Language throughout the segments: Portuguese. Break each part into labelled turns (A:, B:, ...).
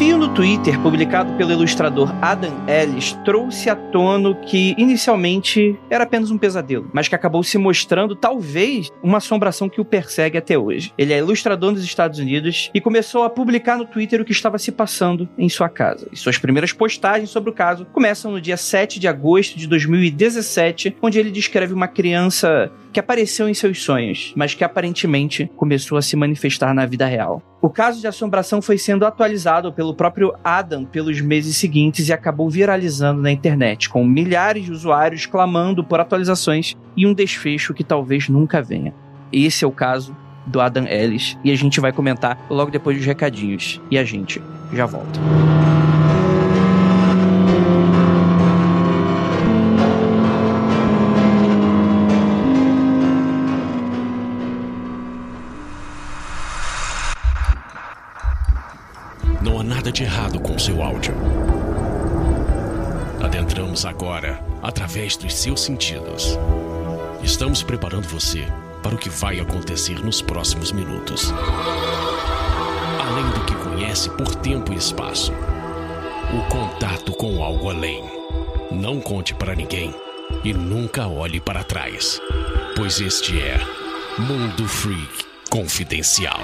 A: desafio no Twitter, publicado pelo ilustrador Adam Ellis, trouxe à tona que inicialmente era apenas um pesadelo, mas que acabou se mostrando talvez uma assombração que o persegue até hoje. Ele é ilustrador nos Estados Unidos e começou a publicar no Twitter o que estava se passando em sua casa. E suas primeiras postagens sobre o caso começam no dia 7 de agosto de 2017, onde ele descreve uma criança que apareceu em seus sonhos, mas que aparentemente começou a se manifestar na vida real. O caso de assombração foi sendo atualizado pelo próprio Adam pelos meses seguintes e acabou viralizando na internet, com milhares de usuários clamando por atualizações e um desfecho que talvez nunca venha. Esse é o caso do Adam Ellis e a gente vai comentar logo depois dos recadinhos. E a gente já volta.
B: Nada de errado com seu áudio. Adentramos agora através dos seus sentidos. Estamos preparando você para o que vai acontecer nos próximos minutos. Além do que conhece por tempo e espaço, o contato com algo além. Não conte para ninguém e nunca olhe para trás, pois este é Mundo Freak Confidencial.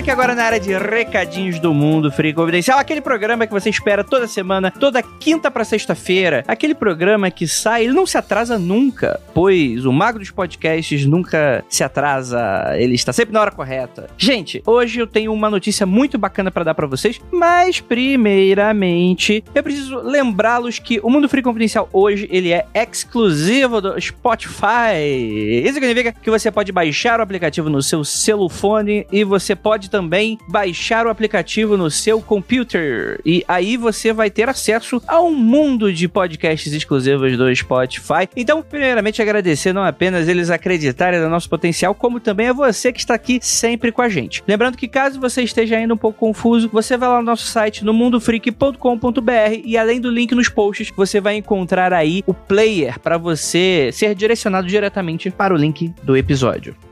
A: Aqui agora na área de recadinhos do mundo Free Confidencial, aquele programa que você espera toda semana, toda quinta para sexta-feira, aquele programa que sai, ele não se atrasa nunca, pois o mago dos podcasts nunca se atrasa, ele está sempre na hora correta. Gente, hoje eu tenho uma notícia muito bacana para dar para vocês, mas primeiramente eu preciso lembrá-los que o Mundo Free Confidencial hoje ele é exclusivo do Spotify. Isso significa que você pode baixar o aplicativo no seu celofone e você pode também baixar o aplicativo no seu computer. E aí você vai ter acesso a um mundo de podcasts exclusivos do Spotify. Então, primeiramente, agradecer não apenas eles acreditarem no nosso potencial, como também a você que está aqui sempre com a gente. Lembrando que caso você esteja ainda um pouco confuso, você vai lá no nosso site no mundofreak.com.br e além do link nos posts, você vai encontrar aí o player para você ser direcionado diretamente para o link do episódio.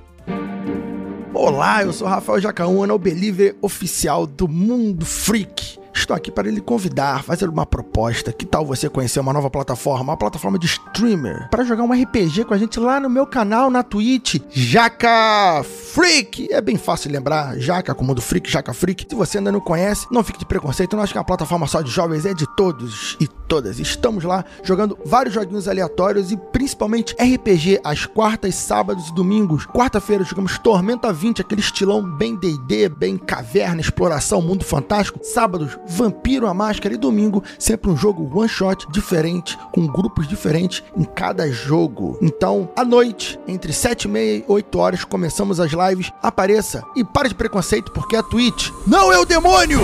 C: Olá, eu sou Rafael Jacaúna, o believer oficial do Mundo Freak. Estou aqui para lhe convidar, fazer uma proposta. Que tal você conhecer uma nova plataforma, uma plataforma de streamer, para jogar um RPG com a gente lá no meu canal na Twitch, Jaca Freak. É bem fácil lembrar, Jaca como do Freak, Jaca Freak. Se você ainda não conhece, não fique de preconceito, não acho que é uma plataforma só de jovens, é de todos e todas. Estamos lá jogando vários joguinhos aleatórios e principalmente RPG às quartas, sábados e domingos. Quarta-feira jogamos Tormenta 20, aquele estilão bem D&D, bem caverna, exploração, mundo fantástico. Sábados Vampiro a Máscara e domingo, sempre um jogo one shot diferente, com grupos diferentes em cada jogo. Então, à noite, entre 7 e meia e 8 horas, começamos as lives. Apareça e pare de preconceito, porque a Twitch não é o demônio!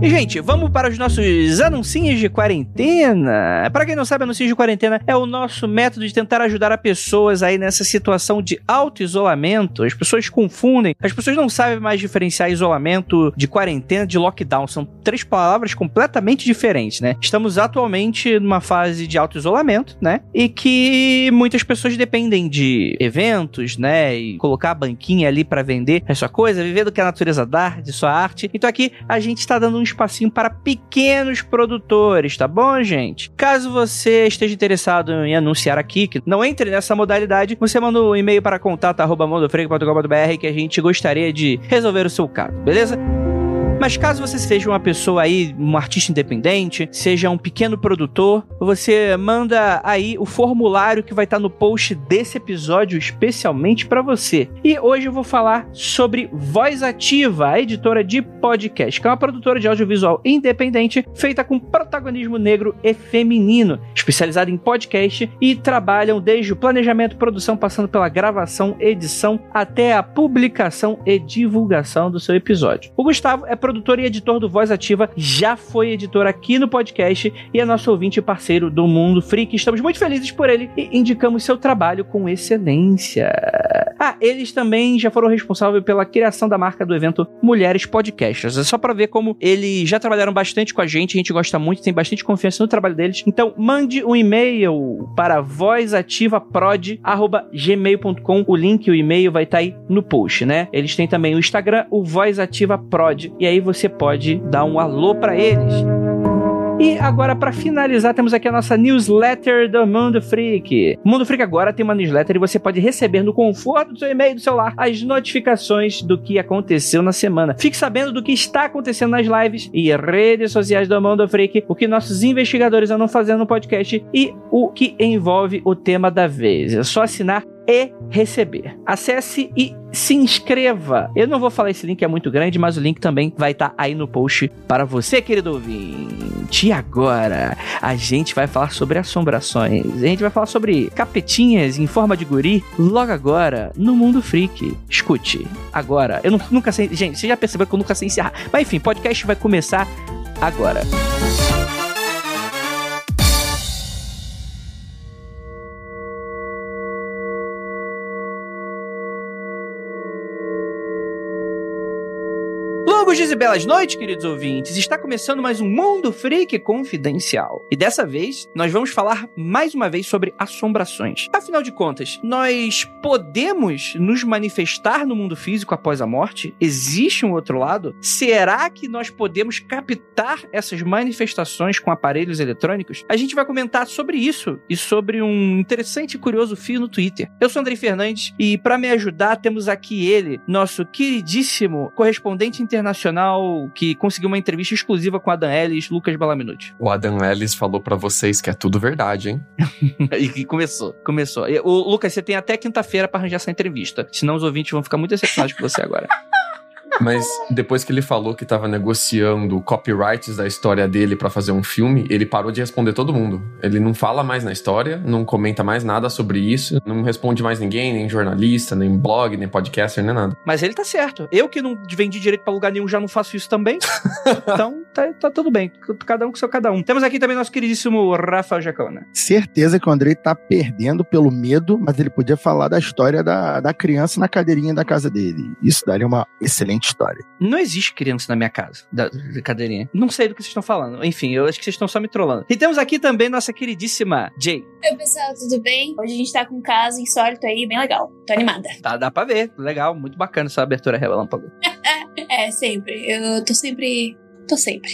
A: E, gente, vamos para os nossos anuncinhos de quarentena. Para quem não sabe, anúncios de quarentena é o nosso método de tentar ajudar a pessoas aí nessa situação de auto-isolamento. As pessoas confundem, as pessoas não sabem mais diferenciar isolamento de quarentena de lockdown. São três palavras completamente diferentes, né? Estamos atualmente numa fase de auto-isolamento, né? E que muitas pessoas dependem de eventos, né? E colocar a banquinha ali para vender a sua coisa, viver do que a natureza dá, de sua arte. Então aqui a gente está dando um espacinho para pequenos produtores, tá bom, gente? Caso você esteja interessado em anunciar aqui, que não entre nessa modalidade, você manda um e-mail para contato@mondofreak.com.br que a gente gostaria de resolver o seu caso, beleza? Mas caso você seja uma pessoa aí, um artista independente, seja um pequeno produtor, você manda aí o formulário que vai estar no post desse episódio especialmente para você. E hoje eu vou falar sobre Voz Ativa, a editora de podcast, que é uma produtora de audiovisual independente feita com protagonismo negro e feminino, especializada em podcast e trabalham desde o planejamento, produção, passando pela gravação, edição até a publicação e divulgação do seu episódio. O Gustavo é produtor e editor do Voz Ativa, já foi editor aqui no podcast e é nosso ouvinte e parceiro do Mundo Freak. Estamos muito felizes por ele e indicamos seu trabalho com excelência. Ah, eles também já foram responsáveis pela criação da marca do evento Mulheres Podcasters. É só para ver como eles já trabalharam bastante com a gente, a gente gosta muito, tem bastante confiança no trabalho deles. Então, mande um e-mail para vozativaprod@gmail.com. O link, o e-mail vai estar tá aí no post, né? Eles têm também o Instagram, o Voz Ativa Prod, e aí você pode dar um alô para eles. E agora, para finalizar, temos aqui a nossa newsletter do Mundo Freak. O Mundo Freak agora tem uma newsletter e você pode receber no conforto do seu e-mail do celular as notificações do que aconteceu na semana. Fique sabendo do que está acontecendo nas lives e redes sociais do Mundo Freak, o que nossos investigadores andam fazendo no podcast e o que envolve o tema da vez. É só assinar e receber. Acesse e se inscreva. Eu não vou falar esse link, é muito grande, mas o link também vai estar tá aí no post para você, querido ouvinte. E agora, a gente vai falar sobre assombrações. A gente vai falar sobre capetinhas em forma de guri logo agora no Mundo Freak. Escute, agora. Eu não, nunca sei. Gente, você já percebeu que eu nunca sei encerrar. Mas enfim, podcast vai começar agora. Música dias e belas noites, queridos ouvintes. Está começando mais um Mundo Freak Confidencial. E dessa vez, nós vamos falar mais uma vez sobre assombrações. Afinal de contas, nós podemos nos manifestar no mundo físico após a morte? Existe um outro lado? Será que nós podemos captar essas manifestações com aparelhos eletrônicos? A gente vai comentar sobre isso e sobre um interessante e curioso fio no Twitter. Eu sou Andrei Fernandes e para me ajudar temos aqui ele, nosso queridíssimo correspondente internacional internacional que conseguiu uma entrevista exclusiva com Adam Ellis, Lucas Balaminuti.
D: O Adam Ellis falou para vocês que é tudo verdade, hein?
A: e começou, começou. O Lucas, você tem até quinta-feira para arranjar essa entrevista, senão os ouvintes vão ficar muito decepcionados com você agora.
D: Mas depois que ele falou que estava negociando copyrights da história dele para fazer um filme, ele parou de responder todo mundo. Ele não fala mais na história, não comenta mais nada sobre isso, não responde mais ninguém, nem jornalista, nem blog, nem podcaster, nem nada.
A: Mas ele tá certo. Eu que não vendi direito para lugar nenhum já não faço isso também. então tá, tá, tudo bem. Cada um com seu cada um. Temos aqui também nosso queridíssimo Rafael Jacona.
E: Certeza que o Andrei tá perdendo pelo medo, mas ele podia falar da história da, da criança na cadeirinha da casa dele. Isso daria uma excelente história.
A: Não existe criança na minha casa, da, da cadeirinha. Não sei do que vocês estão falando. Enfim, eu acho que vocês estão só me trollando. E temos aqui também nossa queridíssima Jay.
F: Oi, pessoal, tudo bem? Hoje a gente tá com um caso insólito aí, bem legal. Tô animada.
A: Tá, dá pra ver. Legal, muito bacana essa abertura relâmpago.
F: é, sempre. Eu tô sempre. Tô sempre.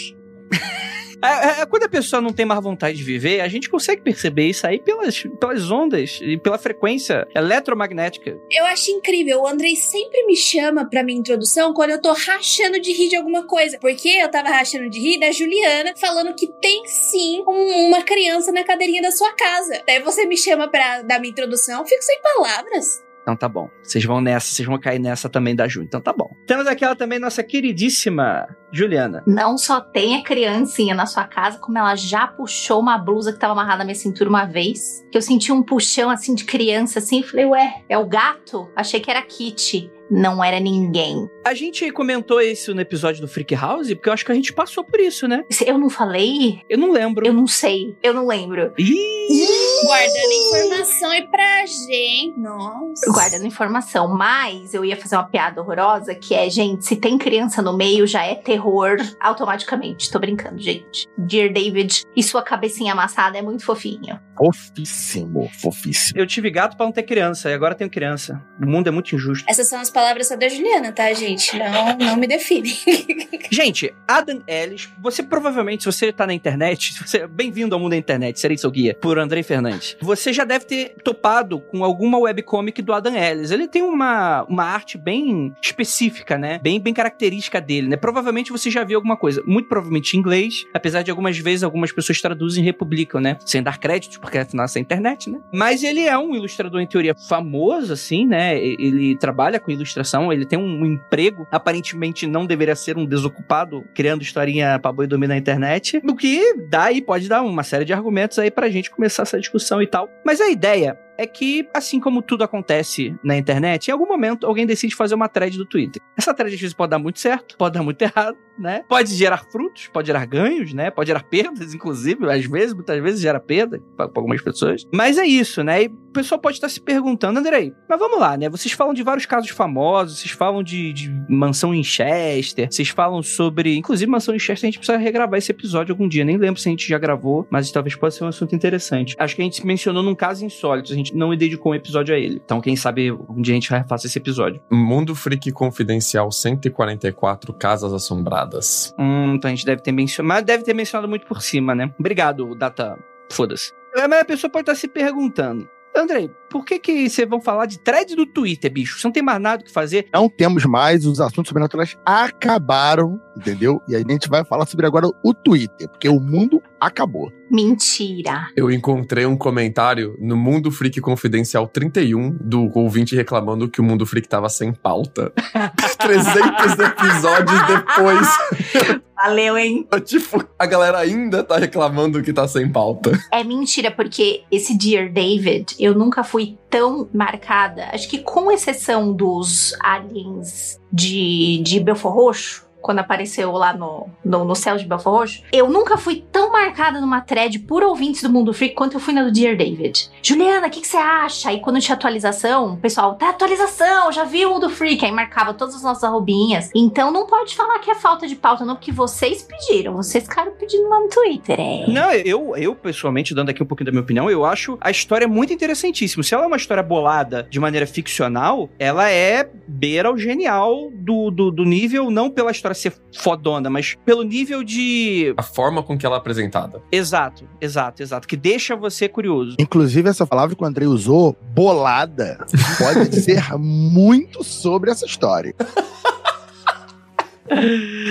A: É, é, quando a pessoa não tem mais vontade de viver, a gente consegue perceber isso aí pelas, pelas ondas e pela frequência eletromagnética.
F: Eu acho incrível. O Andrei sempre me chama pra minha introdução quando eu tô rachando de rir de alguma coisa. Porque eu tava rachando de rir da Juliana falando que tem sim um, uma criança na cadeirinha da sua casa. Daí você me chama pra dar minha introdução, eu fico sem palavras.
A: Então tá bom. Vocês vão nessa, vocês vão cair nessa também da Ju. Então tá bom. Temos aqui ela também, nossa queridíssima Juliana.
G: Não só tem a criancinha na sua casa, como ela já puxou uma blusa que tava amarrada na minha cintura uma vez. Que eu senti um puxão assim de criança assim. Falei, ué, é o gato? Achei que era Kitty não era ninguém.
A: A gente comentou isso no episódio do Freak House, porque eu acho que a gente passou por isso, né?
G: Eu não falei?
A: Eu não lembro.
G: Eu não sei. Eu não lembro.
F: Ih! Guardando informação aí pra gente. Nossa.
G: Guardando informação. Mas eu ia fazer uma piada horrorosa que é, gente, se tem criança no meio, já é terror automaticamente. Tô brincando, gente. Dear David e sua cabecinha amassada é muito fofinho.
E: Fofíssimo, fofíssimo.
A: Eu tive gato pra não ter criança, e agora tenho criança. O mundo é muito injusto.
F: Essas são as palavras da Juliana, tá, gente? Não, não me define.
A: gente, Adam Ellis, você provavelmente, se você tá na internet, você bem-vindo ao mundo da internet, serei seu guia, por Andrei Fernandes. Você já deve ter topado com alguma webcomic do Adam Ellis. Ele tem uma, uma arte bem específica, né? Bem, bem característica dele, né? Provavelmente você já viu alguma coisa, muito provavelmente em inglês, apesar de algumas vezes algumas pessoas traduzem e republicam, né? Sem dar crédito, porque é nossa internet, né? Mas ele é um ilustrador, em teoria, famoso, assim, né? Ele trabalha com ilustração, ele tem um emprego, aparentemente não deveria ser um desocupado, criando historinha pra boi dormir na internet, o que dá e pode dar uma série de argumentos aí pra gente começar essa discussão e tal. Mas a ideia é que, assim como tudo acontece na internet, em algum momento alguém decide fazer uma thread do Twitter. Essa thread às vezes pode dar muito certo, pode dar muito errado, né? Pode gerar frutos, pode gerar ganhos, né? Pode gerar perdas, inclusive, às vezes, muitas vezes gera perda para algumas pessoas. Mas é isso, né? E o pessoal pode estar se perguntando, Andrei, mas vamos lá, né? Vocês falam de vários casos famosos, vocês falam de, de mansão em Chester, vocês falam sobre. Inclusive, mansão em Chester, a gente precisa regravar esse episódio algum dia. Nem lembro se a gente já gravou, mas talvez possa ser um assunto interessante. Acho que a gente mencionou num caso insólito, a gente não dedicou um episódio a ele. Então, quem sabe um dia a gente faça esse episódio.
D: Mundo Freak Confidencial 144 Casas Assombradas.
A: Hum, então a gente deve ter mencionado. Mas deve ter mencionado muito por cima, né? Obrigado, Data. Foda-se. Mas a pessoa pode estar se perguntando. Andrei, por que que vocês vão falar de thread do Twitter, bicho? Você não tem mais nada o que fazer?
E: Não temos mais, os assuntos sobrenaturais acabaram, entendeu? E aí a gente vai falar sobre agora o Twitter, porque o mundo acabou.
G: Mentira.
D: Eu encontrei um comentário no Mundo Freak Confidencial 31 do ouvinte reclamando que o Mundo Freak tava sem pauta. 300 episódios depois.
G: Valeu, hein?
D: tipo, a galera ainda tá reclamando que tá sem pauta.
G: É mentira, porque esse Dear David, eu nunca fui tão marcada. Acho que com exceção dos aliens de, de Belfor Roxo, quando apareceu lá no, no, no céu de Belfort Roxo, eu nunca fui tão marcada numa thread por ouvintes do Mundo Freak quanto eu fui na do Dear David. Juliana, o que, que você acha? Aí quando tinha atualização, o pessoal, tá atualização, já viu o Mundo Freak? Aí marcava todas as nossas arrobinhas. Então não pode falar que é falta de pauta, não, porque vocês pediram. Vocês ficaram pedindo lá no Twitter, é.
A: Não, eu, eu pessoalmente, dando aqui um pouquinho da minha opinião, eu acho a história muito interessantíssima. Se ela é uma história bolada de maneira ficcional, ela é beira ao genial do, do, do nível, não pela história ser fodona, mas pelo nível de.
D: A forma com que ela é apresentada.
A: Exato, exato, exato. Que deixa você curioso.
E: Inclusive, essa palavra que o Andrei usou, bolada, pode dizer muito sobre essa história.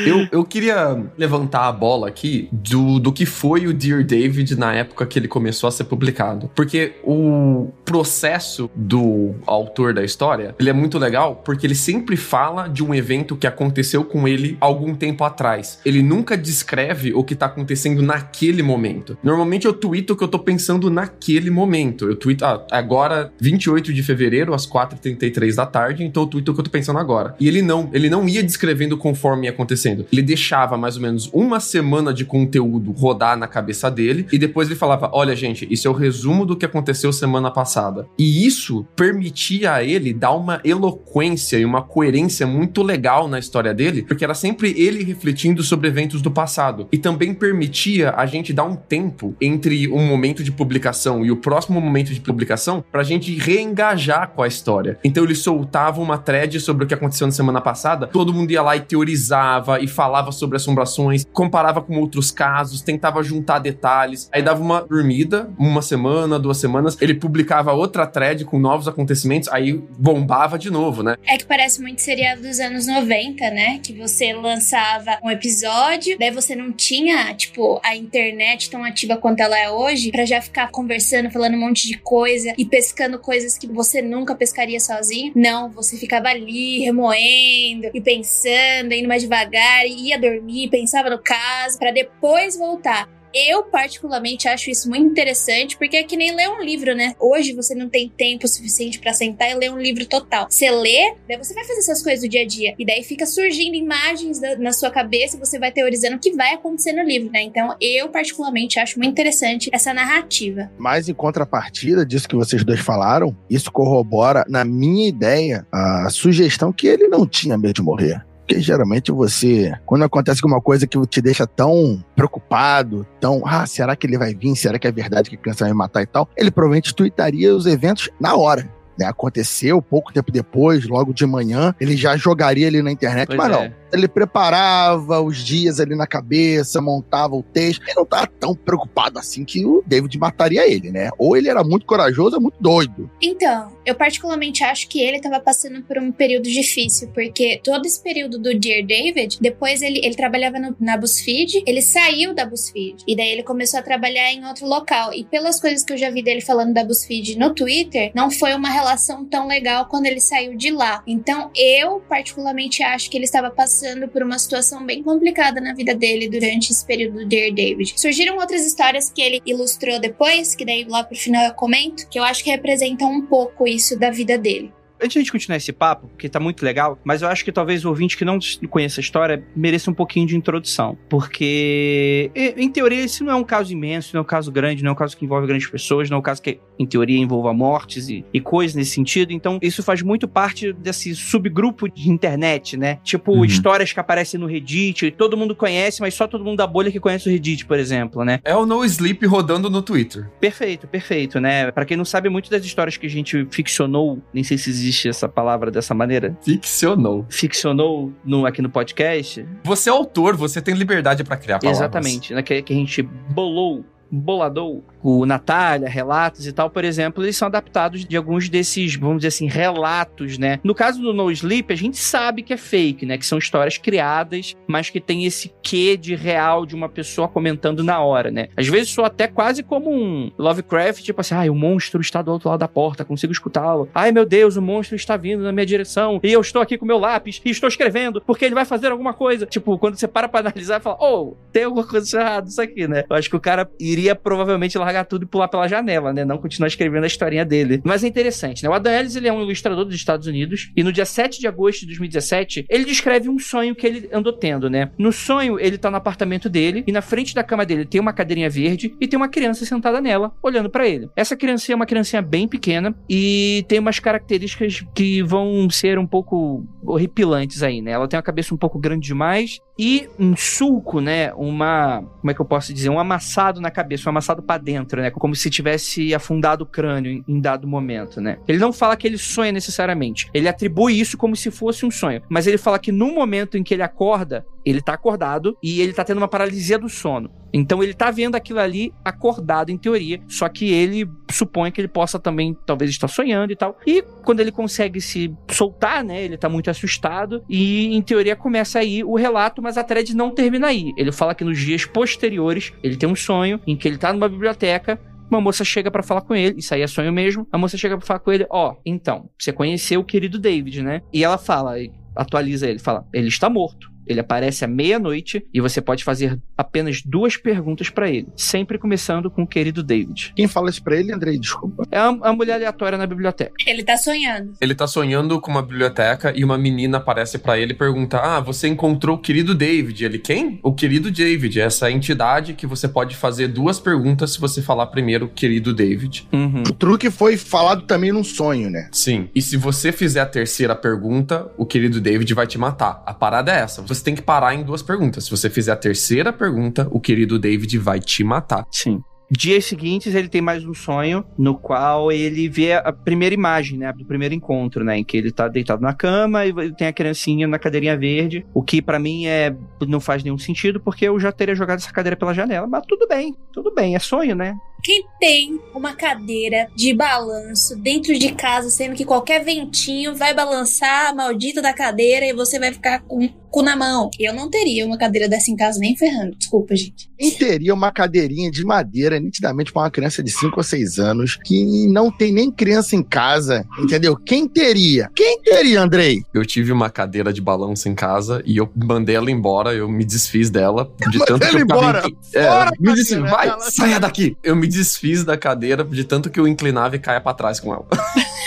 D: Eu, eu queria levantar a bola aqui do, do que foi o Dear David na época que ele começou a ser publicado. Porque o processo do autor da história, ele é muito legal porque ele sempre fala de um evento que aconteceu com ele algum tempo atrás. Ele nunca descreve o que tá acontecendo naquele momento. Normalmente eu tweeto o que eu tô pensando naquele momento. Eu tweeto, ah, agora 28 de fevereiro, às 4h33 da tarde, então eu tweeto o que eu tô pensando agora. E ele não, ele não ia descrevendo conforme ia acontecendo. Ele deixava mais ou menos uma semana de conteúdo rodar na cabeça dele e depois ele falava: Olha, gente, isso é o resumo do que aconteceu semana passada. E isso permitia a ele dar uma eloquência e uma coerência muito legal na história dele, porque era sempre ele refletindo sobre eventos do passado. E também permitia a gente dar um tempo entre um momento de publicação e o próximo momento de publicação pra gente reengajar com a história. Então ele soltava uma thread sobre o que aconteceu na semana passada, todo mundo ia lá e teorizava teorizava e falava sobre assombrações, comparava com outros casos, tentava juntar detalhes. Aí dava uma dormida, uma semana, duas semanas, ele publicava outra thread com novos acontecimentos, aí bombava de novo, né?
F: É que parece muito seriado dos anos 90, né? Que você lançava um episódio, daí você não tinha, tipo, a internet tão ativa quanto ela é hoje, para já ficar conversando, falando um monte de coisa e pescando coisas que você nunca pescaria sozinho. Não, você ficava ali remoendo e pensando, mais devagar, ia dormir, pensava no caso, para depois voltar. Eu, particularmente, acho isso muito interessante, porque é que nem ler um livro, né? Hoje você não tem tempo suficiente para sentar e ler um livro total. Você lê, daí você vai fazer essas coisas do dia a dia. E daí fica surgindo imagens da, na sua cabeça e você vai teorizando o que vai acontecer no livro, né? Então, eu, particularmente, acho muito interessante essa narrativa.
E: Mas, em contrapartida disso que vocês dois falaram, isso corrobora, na minha ideia, a sugestão que ele não tinha medo de morrer. Porque geralmente você, quando acontece alguma coisa que te deixa tão preocupado, tão, ah, será que ele vai vir? Será que é verdade que a criança vai me matar e tal? Ele provavelmente tuitaria os eventos na hora. Né? Aconteceu pouco tempo depois, logo de manhã, ele já jogaria ali na internet,
A: Pois
E: mas
A: é.
E: não. Ele preparava os dias ali na cabeça, montava o texto. Ele não tava tão preocupado assim que o David mataria ele, né? Ou ele era muito corajoso ou muito doido.
F: Então, eu particularmente acho que ele tava passando por um período difícil, porque todo esse período do Dear David, depois ele, ele trabalhava no- na BuzzFeed, ele saiu da BuzzFeed, e daí ele começou a trabalhar em outro local. E pelas coisas que eu já vi dele falando da BuzzFeed no Twitter, não foi uma relação tão legal quando ele saiu de lá. Então, eu particularmente acho que ele estava passando passando por uma situação bem complicada na vida dele durante esse período do Dear David. Surgiram outras histórias que ele ilustrou depois, que daí lá pro final eu comento, que eu acho que representam um pouco isso da vida dele
A: antes de a gente continuar esse papo, porque tá muito legal, mas eu acho que talvez o ouvinte que não conheça a história mereça um pouquinho de introdução. Porque, em teoria, esse não é um caso imenso, não é um caso grande, não é um caso que envolve grandes pessoas, não é um caso que, em teoria, envolva mortes e, e coisas nesse sentido. Então, isso faz muito parte desse subgrupo de internet, né? Tipo, uhum. histórias que aparecem no Reddit, todo mundo conhece, mas só todo mundo da bolha que conhece o Reddit, por exemplo, né?
D: É o No Sleep rodando no Twitter.
A: Perfeito, perfeito, né? Para quem não sabe, muitas das histórias que a gente ficcionou, nem sei se existe existe essa palavra dessa maneira?
D: Ficcionou.
A: Ficcionou no, aqui no podcast.
D: Você é autor, você tem liberdade para criar palavras.
A: Exatamente, né? Que, que a gente bolou bolador, o Natália, relatos e tal, por exemplo, eles são adaptados de alguns desses, vamos dizer assim, relatos, né? No caso do No Sleep, a gente sabe que é fake, né? Que são histórias criadas, mas que tem esse quê de real de uma pessoa comentando na hora, né? Às vezes sou até quase como um Lovecraft, tipo assim, ai, o monstro está do outro lado da porta, consigo escutá-lo. Ai, meu Deus, o monstro está vindo na minha direção e eu estou aqui com meu lápis e estou escrevendo porque ele vai fazer alguma coisa. Tipo, quando você para pra analisar fala, oh, tem alguma coisa errada isso aqui, né? Eu acho que o cara iria provavelmente largar tudo e pular pela janela, né? Não continuar escrevendo a historinha dele. Mas é interessante, né? O Adam Ellis, ele é um ilustrador dos Estados Unidos e no dia 7 de agosto de 2017, ele descreve um sonho que ele andou tendo, né? No sonho, ele tá no apartamento dele e na frente da cama dele tem uma cadeirinha verde e tem uma criança sentada nela, olhando para ele. Essa criança é uma criancinha bem pequena e tem umas características que vão ser um pouco horripilantes aí, né? Ela tem uma cabeça um pouco grande demais e um sulco, né? Uma, como é que eu posso dizer? Um amassado na cabeça foi amassado para dentro, né? Como se tivesse afundado o crânio em, em, dado momento, né? Ele não fala que ele sonha necessariamente. Ele atribui isso como se fosse um sonho. Mas ele fala que no momento em que ele acorda, ele tá acordado e ele tá tendo uma paralisia do sono. Então ele tá vendo aquilo ali acordado em teoria, só que ele supõe que ele possa também talvez estar sonhando e tal. E quando ele consegue se soltar, né, ele tá muito assustado e em teoria começa aí o relato, mas a thread não termina aí. Ele fala que nos dias posteriores ele tem um sonho em que ele tá numa biblioteca uma moça chega para falar com ele, isso aí é sonho mesmo. A moça chega para falar com ele, ó, oh, então, você conheceu o querido David, né? E ela fala, atualiza ele, fala, ele está morto. Ele aparece à meia-noite e você pode fazer apenas duas perguntas para ele, sempre começando com o querido David.
E: Quem fala isso pra ele, Andrei? Desculpa.
A: É a, a mulher aleatória na biblioteca.
F: Ele tá sonhando.
D: Ele tá sonhando com uma biblioteca e uma menina aparece para ele e pergunta: Ah, você encontrou o querido David. Ele, quem? O querido David, essa entidade que você pode fazer duas perguntas se você falar primeiro querido David.
E: Uhum. O truque foi falado também num sonho, né?
D: Sim. E se você fizer a terceira pergunta, o querido David vai te matar. A parada é essa você tem que parar em duas perguntas. Se você fizer a terceira pergunta, o querido David vai te matar.
A: Sim. Dias seguintes, ele tem mais um sonho no qual ele vê a primeira imagem, né? Do primeiro encontro, né? Em que ele tá deitado na cama e tem a criancinha na cadeirinha verde. O que para mim é não faz nenhum sentido, porque eu já teria jogado essa cadeira pela janela. Mas tudo bem, tudo bem, é sonho, né?
F: Quem tem uma cadeira de balanço dentro de casa, sendo que qualquer ventinho vai balançar a maldita da cadeira e você vai ficar com o cu na mão. Eu não teria uma cadeira dessa em casa nem ferrando. Desculpa, gente.
E: Quem teria uma cadeirinha de madeira, nitidamente, para uma criança de 5 ou 6 anos, que não tem nem criança em casa, entendeu? Quem teria? Quem teria, Andrei?
D: Eu tive uma cadeira de balanço em casa e eu mandei ela embora, eu me desfiz dela. De tanto que eu
E: embora.
D: Fora, é, me desfiz, vai, saia daqui. Eu me desfiz da cadeira de tanto que eu inclinava e caia para trás com ela.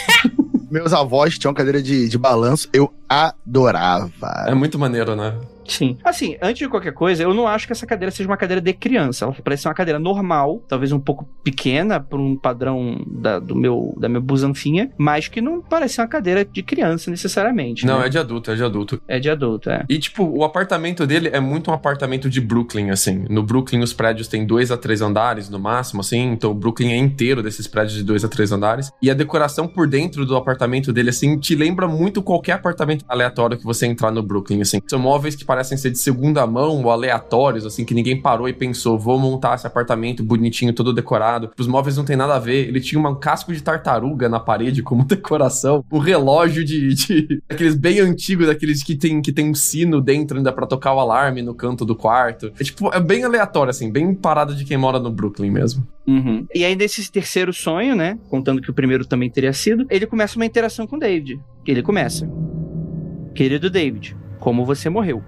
E: Meus avós tinham cadeira de, de balanço, eu adorava.
D: É muito maneiro, né?
A: Sim. Assim, antes de qualquer coisa, eu não acho que essa cadeira seja uma cadeira de criança. Ela parece ser uma cadeira normal, talvez um pouco pequena por um padrão da, do meu, da minha busanfinha, mas que não parece uma cadeira de criança necessariamente.
D: Não,
A: né?
D: é de adulto, é de adulto.
A: É de adulto, é.
D: E, tipo, o apartamento dele é muito um apartamento de Brooklyn, assim. No Brooklyn, os prédios têm dois a três andares, no máximo, assim. Então, o Brooklyn é inteiro desses prédios de dois a três andares. E a decoração por dentro do apartamento dele, assim, te lembra muito qualquer apartamento aleatório que você entrar no Brooklyn, assim. São móveis que parecem ser de segunda mão ou aleatórios, assim, que ninguém parou e pensou, vou montar esse apartamento bonitinho, todo decorado. Os móveis não tem nada a ver. Ele tinha um casco de tartaruga na parede como decoração. Um relógio de, de aqueles bem antigos, daqueles que tem, que tem um sino dentro ainda pra tocar o alarme no canto do quarto. É tipo, é bem aleatório, assim, bem parado de quem mora no Brooklyn mesmo.
A: Uhum. E aí, nesse terceiro sonho, né? Contando que o primeiro também teria sido, ele começa uma interação com o David. Ele começa. Querido David, como você morreu?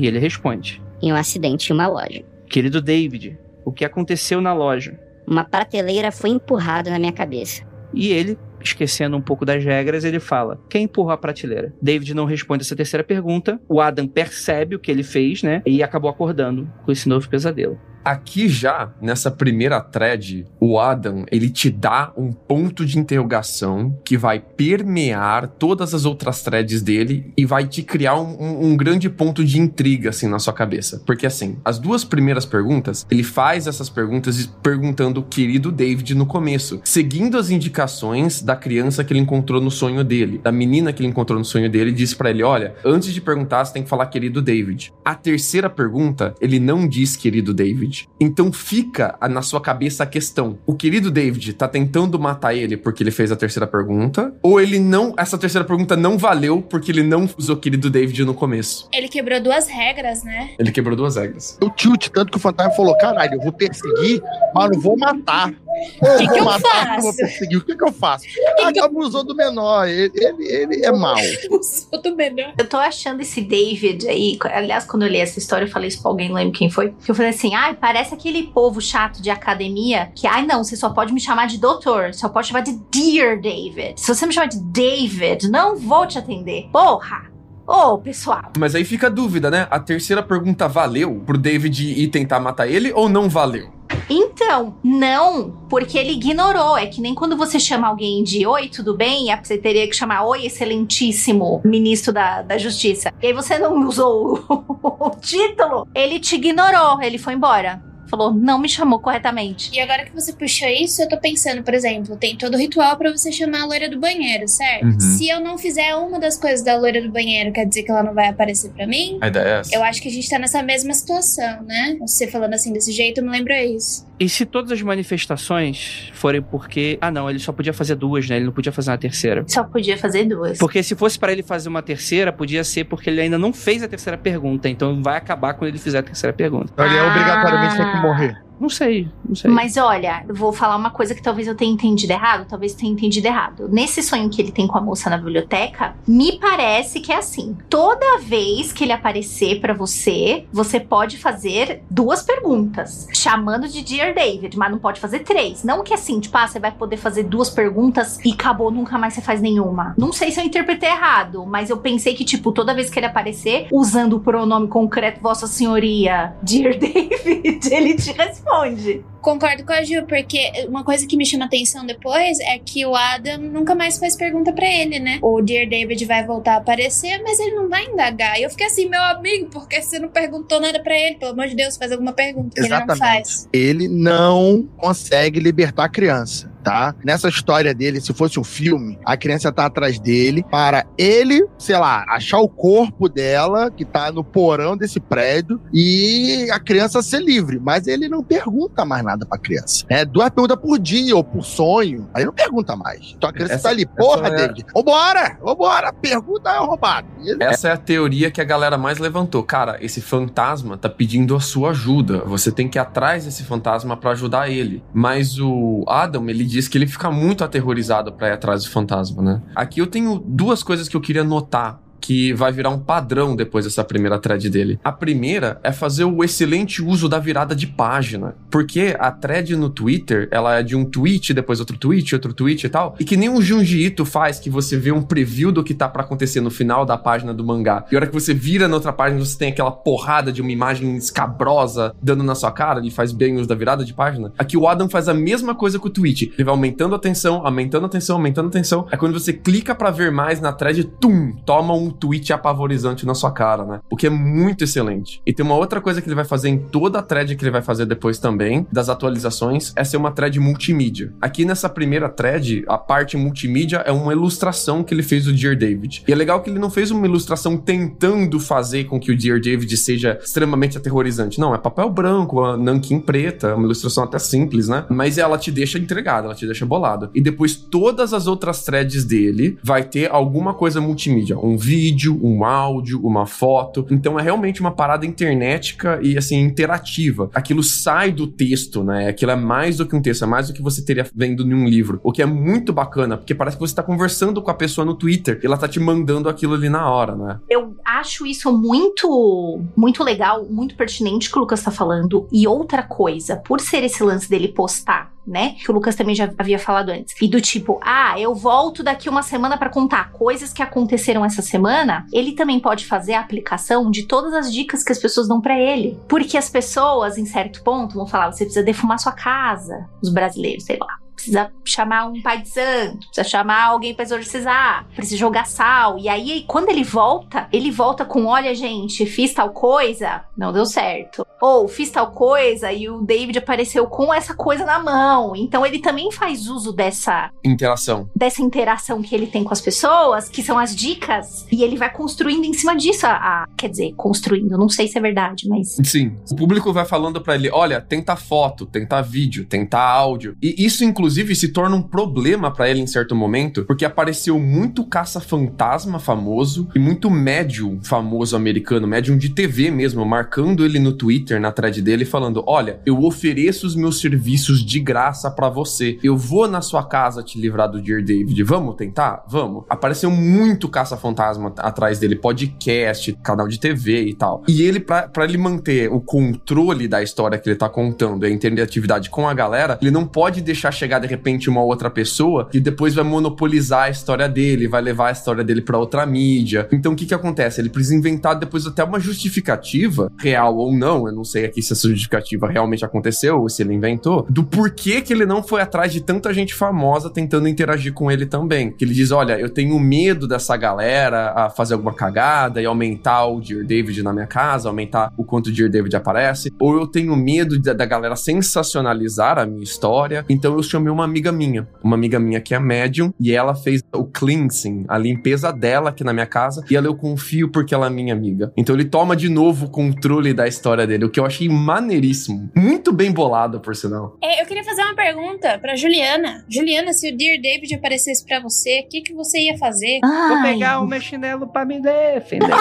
A: E ele responde:
H: Em um acidente em uma loja.
A: Querido David, o que aconteceu na loja?
H: Uma prateleira foi empurrada na minha cabeça.
A: E ele, esquecendo um pouco das regras, ele fala: Quem empurrou a prateleira? David não responde essa terceira pergunta. O Adam percebe o que ele fez, né? E acabou acordando com esse novo pesadelo.
D: Aqui já, nessa primeira thread, o Adam, ele te dá um ponto de interrogação que vai permear todas as outras threads dele e vai te criar um, um, um, grande ponto de intriga, assim, na sua cabeça. Porque, assim, as duas primeiras perguntas, ele faz essas perguntas perguntando o querido David no começo, seguindo as indicações da criança que ele encontrou no sonho dele, da menina que ele encontrou no sonho dele, disse para ele, olha, antes de perguntar, você tem que falar querido David. A terceira pergunta, ele não diz querido David. David. Então fica na sua cabeça a questão: o querido David tá tentando matar ele porque ele fez a terceira pergunta? Ou ele não. Essa terceira pergunta não valeu porque ele não usou querido David no começo?
F: Ele quebrou duas regras, né?
D: Ele quebrou duas regras.
E: O tilt, tanto que o fantasma falou: caralho, eu vou perseguir, mas não vou matar.
F: O que, que, eu faço?
E: Eu perseguir. O que, que eu faço? Ah, que abusou do menor. Ele, ele, ele é mau.
F: Abusou do menor.
G: Eu tô achando esse David aí. Aliás, quando eu li essa história, eu falei isso pra alguém, não lembro quem foi. Que eu falei assim: ai, ah, parece aquele povo chato de academia que, ai, não, você só pode me chamar de doutor. Só pode chamar de Dear David. Se você me chamar de David, não vou te atender. Porra! Ô, oh, pessoal.
D: Mas aí fica a dúvida, né? A terceira pergunta valeu pro David ir tentar matar ele ou não valeu?
G: Então, não, porque ele ignorou. É que nem quando você chama alguém de oi, tudo bem? Você teria que chamar oi, excelentíssimo ministro da, da Justiça. E aí você não usou o, o título, ele te ignorou, ele foi embora falou, não me chamou corretamente.
F: E agora que você puxou isso, eu tô pensando, por exemplo, tem todo o ritual para você chamar a loira do banheiro, certo? Uhum. Se eu não fizer uma das coisas da loira do banheiro, quer dizer que ela não vai aparecer para mim?
D: A ideia é essa.
F: Eu acho que a gente tá nessa mesma situação, né? Você falando assim desse jeito, me lembra isso.
A: E se todas as manifestações forem porque. Ah, não, ele só podia fazer duas, né? Ele não podia fazer uma terceira.
G: Só podia fazer duas.
A: Porque se fosse para ele fazer uma terceira, podia ser porque ele ainda não fez a terceira pergunta. Então vai acabar quando ele fizer a terceira pergunta.
E: Então ele é obrigatoriamente ter que morrer.
A: Não sei, não sei.
G: Mas olha, vou falar uma coisa que talvez eu tenha entendido errado, talvez tenha entendido errado. Nesse sonho que ele tem com a moça na biblioteca, me parece que é assim. Toda vez que ele aparecer para você, você pode fazer duas perguntas, chamando de Dear David, mas não pode fazer três. Não que assim, tipo, ah, você vai poder fazer duas perguntas e acabou, nunca mais você faz nenhuma. Não sei se eu interpretei errado, mas eu pensei que, tipo, toda vez que ele aparecer, usando o pronome concreto, Vossa Senhoria, Dear David, ele te responde responde.
F: Concordo com a Ju, porque uma coisa que me chama atenção depois é que o Adam nunca mais faz pergunta para ele, né? O Dear David vai voltar a aparecer, mas ele não vai indagar. E eu fiquei assim, meu amigo, por que você não perguntou nada para ele? Pelo amor de Deus, faz alguma pergunta que
E: Exatamente.
F: ele não faz.
E: Ele não consegue libertar a criança tá? Nessa história dele, se fosse um filme, a criança tá atrás dele para ele, sei lá, achar o corpo dela, que tá no porão desse prédio, e a criança ser livre. Mas ele não pergunta mais nada pra criança. É duas perguntas por dia ou por sonho. Aí não pergunta mais. Então a criança essa, tá ali, porra, é... David, vambora, vambora, pergunta é roubado.
D: Ele... Essa é a teoria que a galera mais levantou. Cara, esse fantasma tá pedindo a sua ajuda. Você tem que ir atrás desse fantasma para ajudar ele. Mas o Adam, ele diz que ele fica muito aterrorizado para ir atrás do fantasma, né? Aqui eu tenho duas coisas que eu queria notar que vai virar um padrão depois dessa primeira thread dele. A primeira é fazer o excelente uso da virada de página, porque a thread no Twitter, ela é de um tweet, depois outro tweet, outro tweet e tal, e que nem o Junji Ito faz, que você vê um preview do que tá para acontecer no final da página do mangá. E a hora que você vira na outra página, você tem aquela porrada de uma imagem escabrosa dando na sua cara, ele faz bem o uso da virada de página. Aqui o Adam faz a mesma coisa com o tweet. Ele vai aumentando a tensão, aumentando a tensão, aumentando a tensão. É quando você clica para ver mais na thread, tum, toma um tweet apavorizante na sua cara, né? O que é muito excelente. E tem uma outra coisa que ele vai fazer em toda a thread que ele vai fazer depois também, das atualizações, é ser uma thread multimídia. Aqui nessa primeira thread, a parte multimídia é uma ilustração que ele fez do Dear David. E é legal que ele não fez uma ilustração tentando fazer com que o Dear David seja extremamente aterrorizante. Não, é papel branco, a nanquim preta, uma ilustração até simples, né? Mas ela te deixa entregada, ela te deixa bolado. E depois todas as outras threads dele vai ter alguma coisa multimídia, um vídeo vídeo, um áudio, uma foto. Então é realmente uma parada internética e assim interativa. Aquilo sai do texto, né? Aquilo é mais do que um texto, é mais do que você teria vendo em um livro. O que é muito bacana, porque parece que você tá conversando com a pessoa no Twitter e ela tá te mandando aquilo ali na hora, né?
G: Eu acho isso muito, muito legal, muito pertinente que o Lucas tá falando. E outra coisa, por ser esse lance dele postar né? Que o Lucas também já havia falado antes. E do tipo, ah, eu volto daqui uma semana para contar coisas que aconteceram essa semana. Ele também pode fazer a aplicação de todas as dicas que as pessoas dão para ele. Porque as pessoas, em certo ponto, vão falar: você precisa defumar sua casa. Os brasileiros, sei lá precisa chamar um pai de santo, precisa chamar alguém para exorcizar, precisa jogar sal. E aí, quando ele volta, ele volta com: olha, gente, fiz tal coisa, não deu certo. Ou fiz tal coisa e o David apareceu com essa coisa na mão. Então ele também faz uso dessa
D: interação.
G: Dessa interação que ele tem com as pessoas, que são as dicas, e ele vai construindo em cima disso a, a quer dizer, construindo, não sei se é verdade, mas
D: Sim. O público vai falando para ele: "Olha, tenta foto, tenta vídeo, tenta áudio". E isso inclusive se torna um problema para ele em certo momento, porque apareceu muito caça-fantasma famoso e muito médium famoso americano, médium de TV mesmo, marcando ele no Twitter, na thread dele, falando: Olha, eu ofereço os meus serviços de graça para você. Eu vou na sua casa te livrar do Dear David. Vamos tentar? Vamos. Apareceu muito caça-fantasma atrás dele, podcast, canal de TV e tal. E ele, para ele manter o controle da história que ele tá contando, a interatividade com a galera, ele não pode deixar chegar de repente uma outra pessoa que depois vai monopolizar a história dele, vai levar a história dele para outra mídia. Então o que que acontece? Ele precisa inventar depois até uma justificativa, real ou não, eu não sei aqui se essa justificativa realmente aconteceu ou se ele inventou, do porquê que ele não foi atrás de tanta gente famosa tentando interagir com ele também. Que ele diz: olha, eu tenho medo dessa galera a fazer alguma cagada e aumentar o Dear David na minha casa, aumentar o quanto o Dear David aparece, ou eu tenho medo da, da galera sensacionalizar a minha história, então eu chamei uma amiga minha, uma amiga minha que é médium, e ela fez o cleansing, a limpeza dela aqui na minha casa, e ela eu confio porque ela é minha amiga. Então ele toma de novo o controle da história dele, o que eu achei maneiríssimo. Muito bem bolado, por sinal.
F: É, eu queria fazer uma pergunta pra Juliana. Juliana, se o Dear David aparecesse pra você, o que, que você ia fazer?
A: Vou
G: Ai.
A: pegar o meu chinelo pra me defender.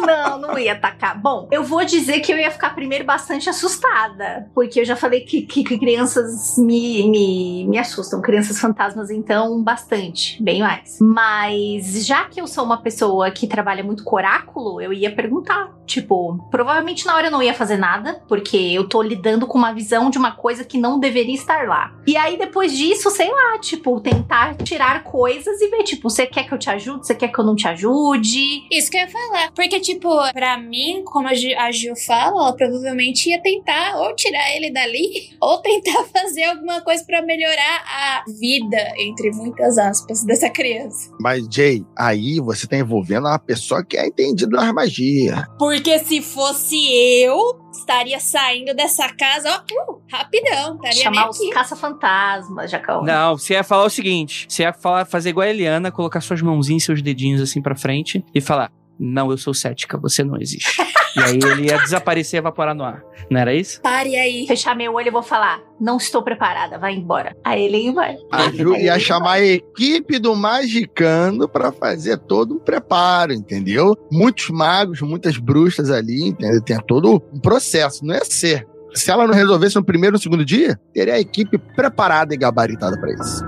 G: Não, não ia atacar. Bom, eu vou dizer que eu ia ficar primeiro bastante assustada. Porque eu já falei que, que- que crianças me, me, me assustam. Crianças fantasmas, então, bastante. Bem mais. Mas já que eu sou uma pessoa que trabalha muito com oráculo, eu ia perguntar. Tipo, provavelmente na hora eu não ia fazer nada. Porque eu tô lidando com uma visão de uma coisa que não deveria estar lá. E aí, depois disso, sei lá, tipo, tentar tirar coisas e ver, tipo, você quer que eu te ajude? Você quer que eu não te ajude?
F: Isso que eu ia falar. Porque, tipo, pra mim, como a a Ju fala, ela provavelmente ia tentar ou tirar ele dali, ou tentar fazer alguma coisa pra melhorar a vida, entre muitas aspas, dessa criança.
E: Mas, Jay, aí você tá envolvendo uma pessoa que é entendida nas magias.
F: Porque se fosse eu, estaria saindo dessa casa, ó, uh, rapidão. Estaria
G: Chamar os caça-fantasmas, Jacão.
A: Não, você ia falar o seguinte: você ia falar, fazer igual a Eliana, colocar suas mãozinhas e seus dedinhos assim pra frente e falar: Não, eu sou cética, você não existe. e aí ele ia desaparecer e evaporar no ar. Não era isso?
F: Pare aí.
G: Fechar meu olho e vou falar: Não estou preparada, vai embora. Aí ele ia embora.
E: A Ju ia chamar a equipe do Magicando pra fazer todo um preparo, entendeu? Muitos magos, muitas bruxas ali, entendeu? Tem todo um processo, não é ser. Se ela não resolvesse no primeiro ou no segundo dia, teria a equipe preparada e gabaritada pra isso.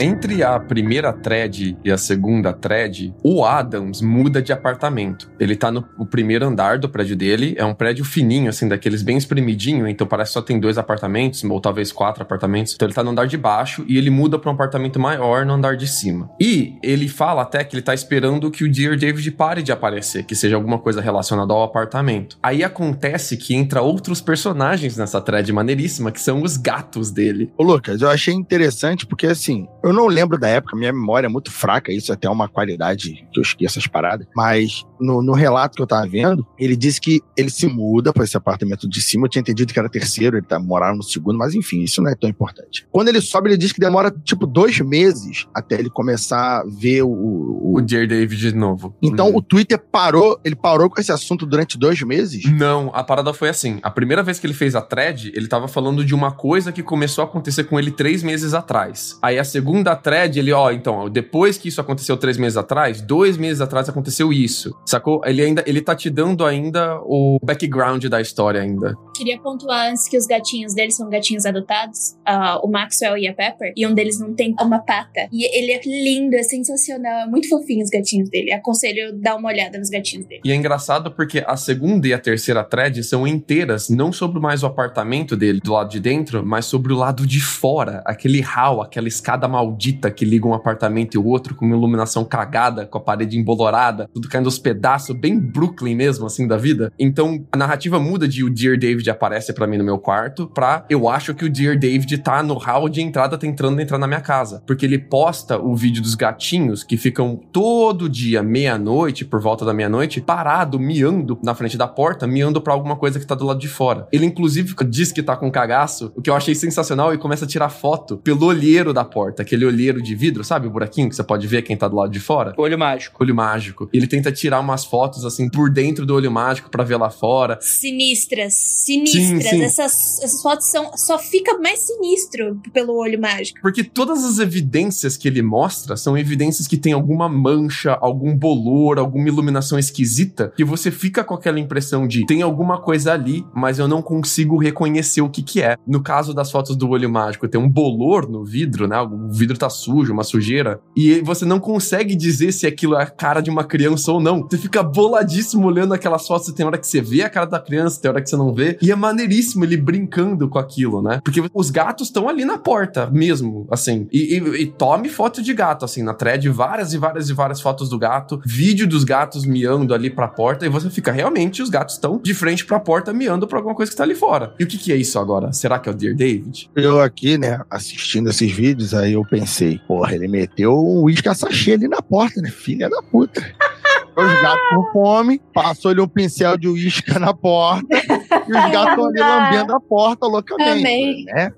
D: Entre a primeira thread e a segunda thread, o Adams muda de apartamento. Ele tá no primeiro andar do prédio dele, é um prédio fininho, assim, daqueles bem espremidinho, então parece que só tem dois apartamentos, ou talvez quatro apartamentos. Então ele tá no andar de baixo e ele muda pra um apartamento maior no andar de cima. E ele fala até que ele tá esperando que o Dear David pare de aparecer, que seja alguma coisa relacionada ao apartamento. Aí acontece que entra outros personagens nessa thread maneiríssima, que são os gatos dele.
E: Ô, Lucas, eu achei interessante porque, assim, eu não lembro da época, minha memória é muito fraca, isso é até uma qualidade que eu esqueço as paradas, mas no, no relato que eu tava vendo, ele disse que ele se muda para esse apartamento de cima, eu tinha entendido que era terceiro, ele tá, morava no segundo, mas enfim, isso não é tão importante. Quando ele sobe, ele diz que demora, tipo, dois meses até ele começar a ver o... o-
D: O Dear David de novo.
E: Então
D: Uhum.
E: o Twitter parou, ele parou com esse assunto durante dois meses?
D: Não, a parada foi assim. A primeira vez que ele fez a thread, ele tava falando de uma coisa que começou a acontecer com ele três meses atrás. Aí a segunda segunda thread, ele, ó, então, depois que isso aconteceu três meses atrás, dois meses atrás aconteceu isso, sacou? Ele ainda, ele tá te dando ainda o background da história ainda.
F: Queria pontuar antes que os gatinhos deles são gatinhos adotados, uh, o Maxwell e a Pepper, e um deles não tem uma pata. E ele é lindo, é sensacional, é muito fofinho os gatinhos dele. Aconselho dar uma olhada nos gatinhos dele.
D: E é engraçado porque a segunda e a terceira thread são inteiras, não sobre mais o apartamento dele, do lado de dentro, mas sobre o lado de fora, aquele hall, aquela escada maldita que liga um apartamento e o outro com uma iluminação cagada, com a parede embolorada, tudo caindo aos pedaços, bem Brooklyn mesmo, assim, da vida. Então, a narrativa muda de o Dear David aparece para mim no meu quarto pra eu acho que o Dear David tá no hall de entrada tentando entrar na minha casa. Porque ele posta o vídeo dos gatinhos que ficam todo dia, meia-noite, por volta da meia-noite, parado, miando na frente da porta, miando pra alguma coisa que tá do lado de fora. Ele, inclusive, diz que tá com cagaço, o que eu achei sensacional, e começa a tirar foto pelo olheiro da porta, aquele olheiro de vidro, sabe? O buraquinho que você pode ver quem tá do lado de fora.
A: Olho mágico.
D: Olho mágico. Ele tenta tirar umas fotos, assim, por dentro do olho mágico para ver lá fora.
F: Sinistras, sinistras.
D: Sim, sim.
F: Essas, essas fotos são. Só fica mais sinistro pelo olho mágico.
D: Porque todas as evidências que ele mostra são evidências que tem alguma mancha, algum bolor, alguma iluminação esquisita, que você fica com aquela impressão de tem alguma coisa ali, mas eu não consigo reconhecer o que que é. No caso das fotos do olho mágico, tem um bolor no vidro, né? O vidro tá sujo, uma sujeira, e você não consegue dizer se aquilo é a cara de uma criança ou não. Você fica boladíssimo olhando aquelas fotos, tem hora que você vê a cara da criança, tem hora que você não vê, e é maneiríssimo ele brincando com aquilo, né? Porque os gatos estão ali na porta mesmo, assim. E, e- e tome foto de gato, assim, na thread, várias e várias e várias fotos do gato, vídeo dos gatos miando ali pra porta, e você fica, realmente, os gatos estão de frente pra porta miando pra alguma coisa que tá ali fora. E o que que é isso agora? Será que é o Dear David?
C: Eu aqui, né, assistindo esses vídeos, aí eu pensei, porra, ele meteu um uísque a sachê ali na porta, né? Filha da puta. Os gatos com fome, passou-lhe um pincel de uísque na porta e os gatos ali lambendo a porta loucamente.
I: Amei.
C: Né?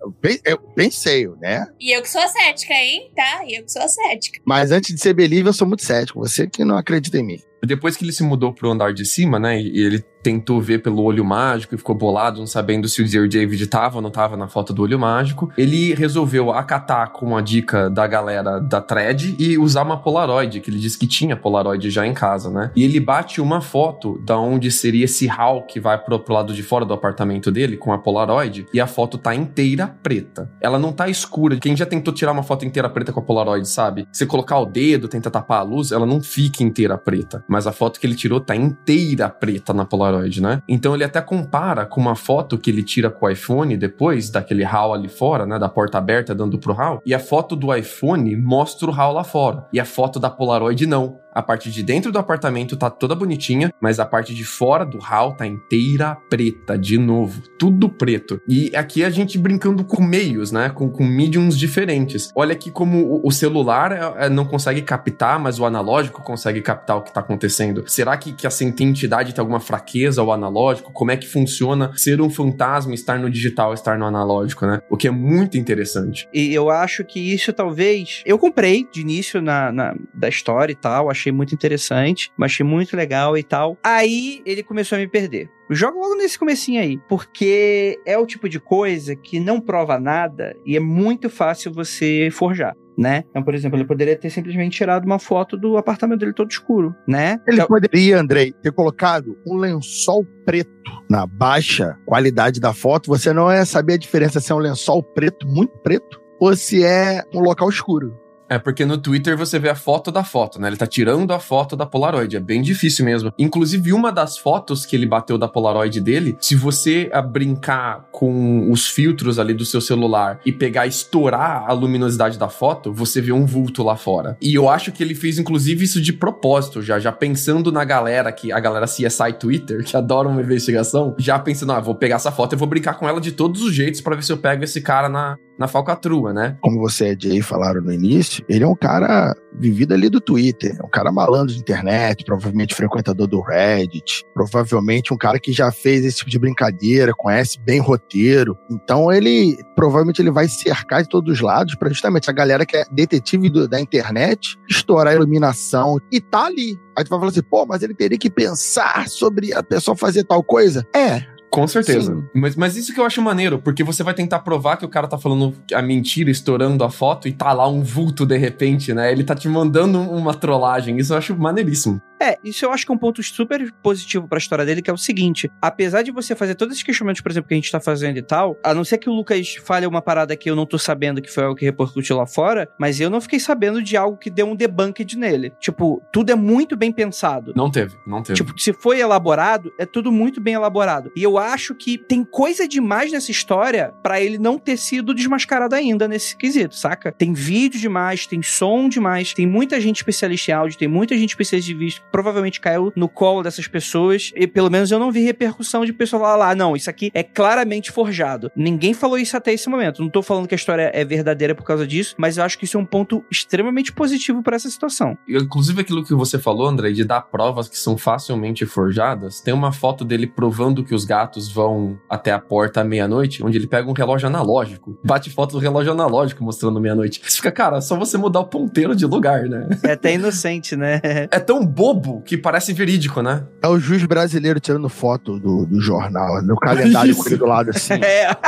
C: Eu pensei, né?
F: E eu que sou cética, hein? Tá? E eu que sou cética.
C: Mas antes de ser believer, eu sou muito cético. Você que não acredita em mim.
D: Depois que ele se mudou pro andar de cima, né, e ele tentou ver pelo olho mágico e ficou bolado, não sabendo se o Dear David tava ou não tava na foto do olho mágico, ele resolveu acatar com a dica da galera da thread e usar uma Polaroid, que ele disse que tinha Polaroid já em casa, né? E ele bate uma foto da onde seria esse hall que vai pro, pro lado de fora do apartamento dele com a Polaroid e a foto tá inteira preta. Ela não tá escura. Quem já tentou tirar uma foto inteira preta com a Polaroid, sabe? Você colocar o dedo, tenta tapar a luz, ela não fica inteira preta. Mas a foto que ele tirou tá inteira preta na Polaroid, né? Então ele até compara com uma foto que ele tira com o iPhone depois, daquele hall ali fora, né? Da porta aberta dando pro hall. E a foto do iPhone mostra o hall lá fora. E a foto da Polaroid não. A parte de dentro do apartamento tá toda bonitinha, mas a parte de fora do hall tá inteira preta, de novo. Tudo preto. E aqui a gente brincando com meios, né? Com, com mediums diferentes. Olha aqui como o, o celular é, é, não consegue captar, mas o analógico consegue captar o que tá acontecendo. Será que, que essa entidade tem alguma fraqueza ao analógico? Como é que funciona ser um fantasma, estar no digital, estar no analógico, né? O que é muito interessante.
A: E eu acho que isso talvez. Eu comprei de início na, na- da história e tal, achei muito interessante, mas achei muito legal e tal. Aí ele começou a me perder. Joga logo nesse comecinho aí, porque é o tipo de coisa que não prova nada e é muito fácil você forjar. Né? Então, por exemplo, ele poderia ter simplesmente tirado uma foto do apartamento dele todo escuro, né?
C: Ele
A: Então-
C: poderia, Andrei, ter colocado um lençol preto na baixa qualidade da foto. Você não ia saber a diferença se é um lençol preto, muito preto, ou se é um local escuro.
D: É porque no Twitter você vê a foto da foto, né? Ele tá tirando a foto da Polaroid, é bem difícil mesmo. Inclusive, uma das fotos que ele bateu da Polaroid dele, se você ah, brincar com os filtros ali do seu celular e pegar estourar a luminosidade da foto, você vê um vulto lá fora. E eu acho que ele fez, inclusive, isso de propósito, já, já pensando na galera, que a galera CSI Twitter, que adora uma investigação, já pensando, ah, vou pegar essa foto e vou brincar com ela de todos os jeitos pra ver se eu pego esse cara na, na falcatrua, né?
C: Como você e Jay falaram no início, ele é um cara vivido ali do Twitter, é um cara malandro de internet, provavelmente frequentador do Reddit, provavelmente um cara que já fez esse tipo de brincadeira, conhece bem roteiro. Então ele provavelmente ele vai cercar de todos os lados para justamente a galera que é detetive do- da internet estourar a iluminação e tá ali. Aí tu vai falar assim, pô, mas ele teria que pensar sobre a pessoa fazer tal coisa? É,
D: Com certeza.
C: Sim.
D: Mas, mas isso que eu acho maneiro, porque você vai tentar provar que o cara tá falando a mentira, estourando a foto, e tá lá um vulto de repente, né? Ele tá te mandando uma trollagem. Isso eu acho maneiríssimo.
A: É, isso eu acho que é um ponto super positivo pra história dele, que é o seguinte: apesar de você fazer todos esses questionamentos, por exemplo, que a gente tá fazendo e tal, a não ser que o Lucas fale uma parada que eu não tô sabendo que foi algo que repercutiu lá fora, mas eu não fiquei sabendo de algo que deu um debunked nele. Tipo, tudo é muito bem pensado.
D: Não teve, não teve.
A: Tipo, se foi elaborado, é tudo muito bem elaborado. E eu acho que tem coisa demais nessa história pra ele não ter sido desmascarado ainda nesse quesito, saca? Tem vídeo demais, tem som demais, tem muita gente especialista em áudio, tem muita gente especialista de vídeo provavelmente caiu no colo dessas pessoas. E pelo menos eu não vi repercussão de pessoa falar lá, não, isso aqui é claramente forjado. Ninguém falou isso até esse momento. Não tô falando que a história é verdadeira por causa disso, mas eu acho que isso é um ponto extremamente positivo pra essa situação.
D: E, Inclusive aquilo que você falou, André, de dar provas que são facilmente forjadas. Tem uma foto dele provando que os gatos vão até a porta à meia-noite, onde ele pega um relógio analógico. Bate foto do relógio analógico mostrando meia-noite. Você fica, cara, só você mudar o ponteiro de lugar, né?
A: É até inocente, né?
D: É tão bobo que parece verídico, né?
C: É o juiz brasileiro tirando foto do, do jornal, no calendário
D: Isso.
C: com ele do lado assim.
A: é.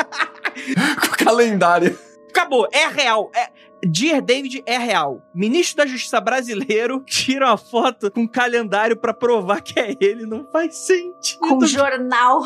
D: Com o calendário.
A: Acabou, é real. É... Dear David é real. Ministro da Justiça brasileiro tira uma foto com um calendário pra provar que é ele. Não faz sentido.
G: Com jornal.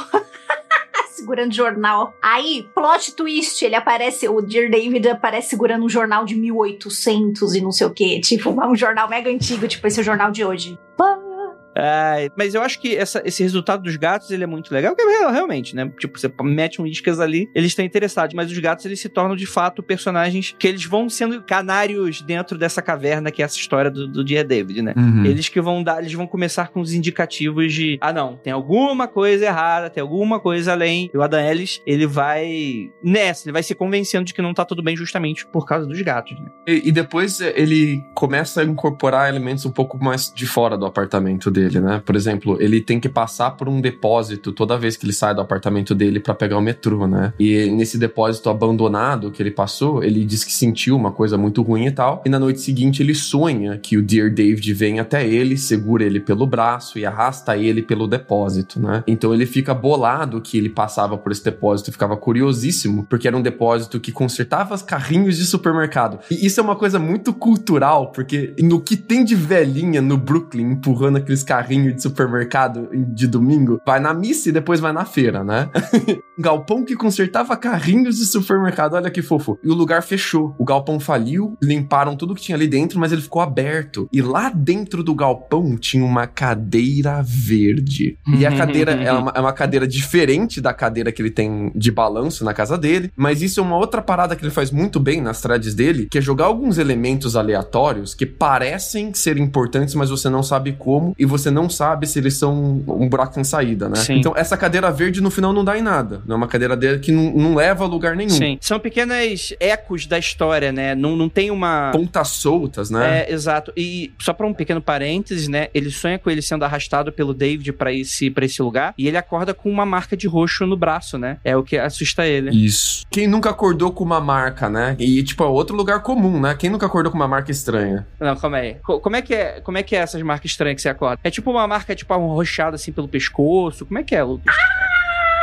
G: Segurando jornal. Aí, plot twist, ele aparece, o Dear David aparece segurando um jornal de 1800 e não sei o que. Tipo, um jornal mega antigo, tipo esse jornal de hoje. Pá.
A: Ai, mas eu acho que essa- esse resultado dos gatos ele é muito legal, porque é real, realmente, né? Tipo, você mete um iscas ali, eles estão interessados, mas os gatos eles se tornam de fato personagens que eles vão sendo canários dentro dessa caverna que é essa história do, do Dear David, né?
D: Uhum.
A: Eles que vão dar, eles vão começar com os indicativos de, ah não, tem alguma coisa errada, tem alguma coisa além. E o Adam Ellis, ele vai nessa, ele vai se convencendo de que não tá tudo bem justamente por causa dos gatos, né?
D: E, e depois eh, ele começa a incorporar elementos um pouco mais de fora do apartamento dele, né? Por exemplo, ele tem que passar por um depósito toda vez que ele sai do apartamento dele pra pegar o metrô, né? E nesse depósito abandonado que ele passou, ele diz que sentiu uma coisa muito ruim e tal. E na noite seguinte ele sonha que o Dear David vem até ele, segura ele pelo braço e arrasta ele pelo depósito, né? Então ele fica bolado que ele passava por esse depósito e ficava curiosíssimo, porque era um depósito que consertava os carrinhos de supermercado. E isso é uma coisa muito cultural, porque no que tem de velhinha no Brooklyn empurrando aqueles carrinhos de supermercado de domingo, vai na missa e depois vai na feira, né? Um galpão que consertava carrinhos de supermercado, olha que fofo. E o lugar fechou. O galpão faliu, limparam tudo que tinha ali dentro, mas ele ficou aberto. E lá dentro do galpão tinha uma cadeira verde. E a cadeira é uma, é uma cadeira diferente da cadeira que ele tem de balanço na casa dele, mas isso é uma outra parada que ele faz muito bem nas threads dele, que é jogar alguns elementos aleatórios que parecem ser importantes, mas você não sabe como, e você não sabe se eles são um buraco sem saída, né?
A: Sim.
D: Então essa cadeira verde no final não dá em nada. Não é uma cadeira dele que não, não leva a lugar nenhum.
A: Sim. São pequenas ecos da história, né? Não, não tem uma.
D: Pontas soltas, né?
A: É, exato. E só pra um pequeno parênteses, né? Ele sonha com ele sendo arrastado pelo David pra esse, pra esse lugar. E ele acorda com uma marca de roxo no braço, né? É o que assusta ele.
D: Isso. Quem nunca acordou com uma marca, né? E, tipo, é outro lugar comum, né? Quem nunca acordou com uma marca estranha?
A: Não, calma aí. Co- Como é que é, como é que é essas marcas estranhas que você acorda? É tipo uma marca, tipo, roxado assim pelo pescoço? Como é que é, Lucas?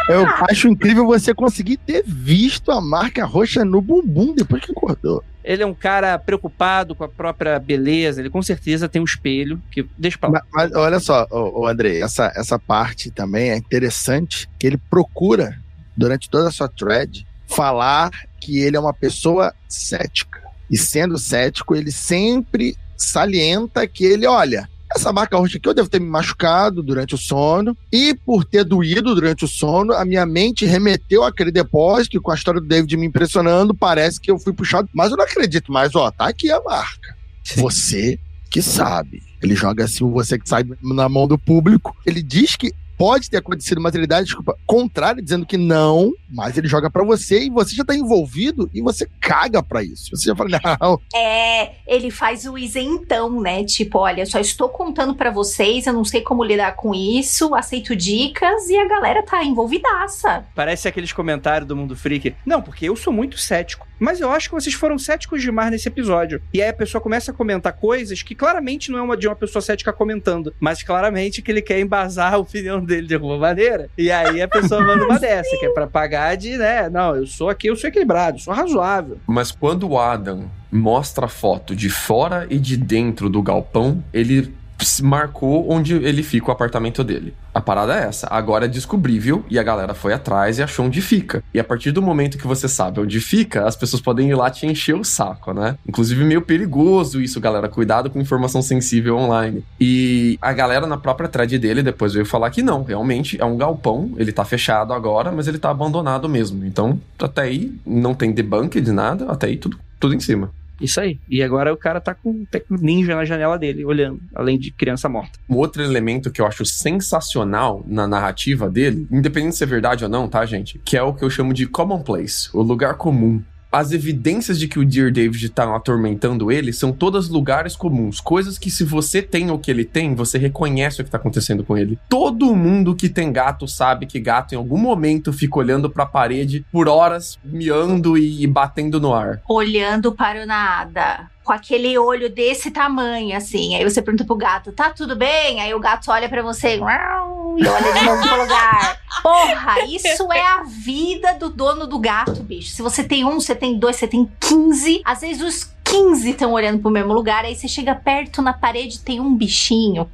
C: Eu acho incrível você conseguir ter visto a marca roxa no bumbum depois que acordou.
A: Ele é um cara preocupado com a própria beleza. Ele com certeza tem um espelho que. Deixa pra lá.
C: Mas, mas olha só, ô, ô André, essa, essa parte também é interessante, que ele procura, durante toda a sua thread, falar que ele é uma pessoa cética. E sendo cético, ele sempre salienta que ele, olha, essa marca roxa aqui eu devo ter me machucado durante o sono, e por ter doído durante o sono, a minha mente remeteu àquele depósito, e com a história do David me impressionando, parece que eu fui puxado. Mas eu não acredito mais, ó, tá aqui a marca. Você que sabe. Ele joga assim você que sabe na mão do público. Ele diz que pode ter acontecido uma realidade, desculpa, contrária, dizendo que não, mas ele joga pra você e você já tá envolvido e você caga pra isso. Você já fala, não,
G: É, ele faz o isentão, né? Tipo, olha, só estou contando pra vocês, eu não sei como lidar com isso, aceito dicas e a galera tá envolvidaça.
A: Parece aqueles comentários do Mundo Freak. Não, porque eu sou muito cético. Mas eu acho que vocês foram céticos demais nesse episódio. E aí a pessoa começa a comentar coisas que claramente não é uma de uma pessoa cética comentando, mas claramente que ele quer embasar a opinião dele de alguma maneira. E aí a pessoa manda uma dessa, que é pra pagar de, né? Não, eu sou aqui, eu sou equilibrado, eu sou razoável.
D: Mas quando o Adam mostra a foto de fora e de dentro do galpão, ele marcou onde ele fica o apartamento dele. A parada é essa. Agora é descobrível e a galera foi atrás e achou onde fica. E a partir do momento que você sabe onde fica, as pessoas podem ir lá te encher o saco, né? Inclusive meio perigoso isso, galera. Cuidado com informação sensível online. E a galera na própria thread dele depois veio falar que não, realmente é um galpão, ele tá fechado agora, mas ele tá abandonado mesmo. Então, até aí não tem debunk de nada, até aí tudo, tudo em cima.
A: Isso aí. E agora o cara tá com um ninja na janela dele, olhando, além de criança morta.
D: Um outro elemento que eu acho sensacional na narrativa dele, independente se é verdade ou não, tá, gente? Que é o que eu chamo de commonplace, o lugar comum. As evidências de que o Dear David tá atormentando ele são todas lugares comuns, coisas que se você tem o que ele tem, você reconhece o que tá acontecendo com ele. Todo mundo que tem gato sabe que gato em algum momento fica olhando pra parede por horas, miando e batendo no ar.
G: Olhando para o nada. Com aquele olho desse tamanho, assim. Aí você pergunta pro gato, tá tudo bem? Aí o gato olha pra você e olha de novo pro lugar. Porra, isso é a vida do dono do gato, bicho. Se você tem um, você tem dois, você tem 15. Às vezes os 15 estão olhando pro mesmo lugar, aí você chega perto na parede tem um bichinho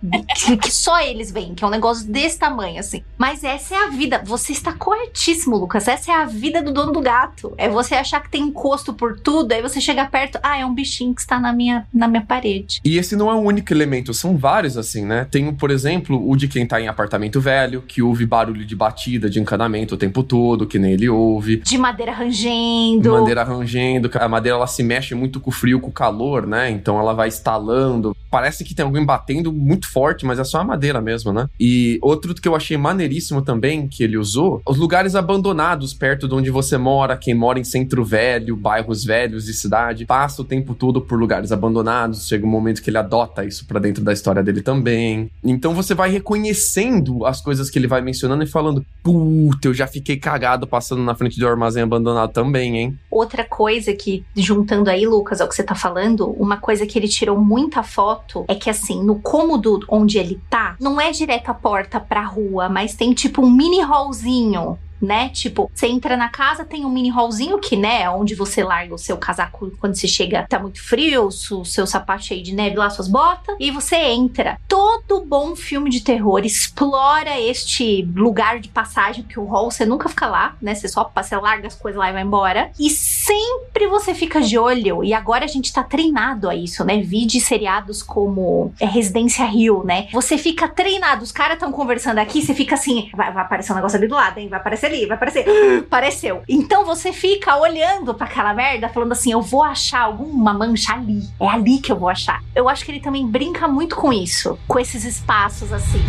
G: que, só eles veem, que é um negócio desse tamanho, assim. Mas essa é a vida. Você está corretíssimo, Lucas. Essa é a vida do dono do gato. É você achar que tem encosto por tudo, aí você chega perto, ah, é um bichinho que está na minha, na minha parede.
D: E esse não é o único elemento, são vários assim, né? Tem, por exemplo, o de quem tá em apartamento velho, que ouve barulho de batida, de encanamento o tempo todo, que nem ele ouve.
G: De madeira rangendo.
D: Madeira rangendo, a madeira ela se mexe muito com o frio, com o calor, né? Então ela vai estalando. Parece que tem alguém batendo muito forte, mas é só a madeira mesmo, né? E outro que eu achei maneiríssimo também, que ele usou, os lugares abandonados perto de onde você mora, quem mora em centro velho, bairros velhos de cidade, passa o tempo todo por lugares abandonados. Chega um momento que ele adota isso pra dentro da história dele também. Então você vai reconhecendo as coisas que ele vai mencionando e falando: Puta, eu já fiquei cagado passando na frente do armazém abandonado também, hein?
G: Outra coisa que, juntando aí, Lucas, ao que você tá falando, uma coisa que ele tirou muita foto é que, assim, no cômodo onde ele tá, não é direto a porta pra rua, mas tem tipo um mini hallzinho. Né? Tipo, você entra na casa, tem um mini hallzinho que, né, é onde você larga o seu casaco quando você chega, tá muito frio, o seu sapato cheio de neve lá, suas botas, e você entra. Todo bom filme de terror explora este lugar de passagem, que o hall você nunca fica lá, né? Você só você larga as coisas lá e vai embora. E sempre você fica de olho, e agora a gente tá treinado a isso, né? Vide seriados como é, Residência Rio, né? Você fica treinado, os caras estão conversando aqui, você fica assim, vai, vai aparecer um negócio ali do lado, hein? Vai aparecer ali, vai aparecer. Apareceu. Então você fica olhando pra aquela merda, falando assim: eu vou achar alguma mancha ali. É ali que eu vou achar. Eu acho que ele também brinca muito com isso, com esses espaços assim.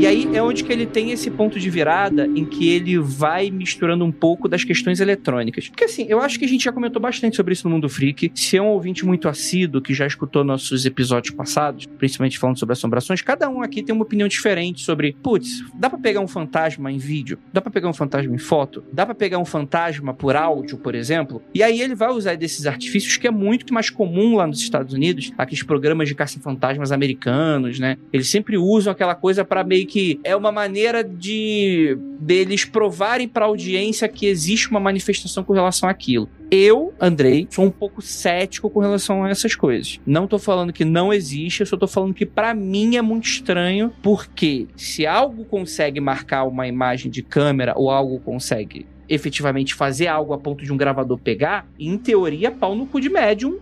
A: E aí é onde que ele tem esse ponto de virada em que ele vai misturando um pouco das questões eletrônicas. Porque assim, eu acho que a gente já comentou bastante sobre isso no Mundo Freak. Se é um ouvinte muito assíduo que já escutou nossos episódios passados, principalmente falando sobre assombrações, cada um aqui tem uma opinião diferente sobre, putz, dá pra pegar um fantasma em vídeo? Dá pra pegar um fantasma em foto? Dá pra pegar um fantasma por áudio, por exemplo? E aí ele vai usar desses artifícios que é muito mais comum lá nos Estados Unidos, aqueles programas de caça-fantasmas americanos, né? Eles sempre usam aquela coisa para meio que é uma maneira de deles provarem para a audiência que existe uma manifestação com relação àquilo. Eu, Andrei, sou um pouco cético com relação a essas coisas. Não tô falando que não existe, eu só tô falando que para mim é muito estranho, porque se algo consegue marcar uma imagem de câmera ou algo consegue efetivamente fazer algo a ponto de um gravador pegar, em teoria, pau no cu de médium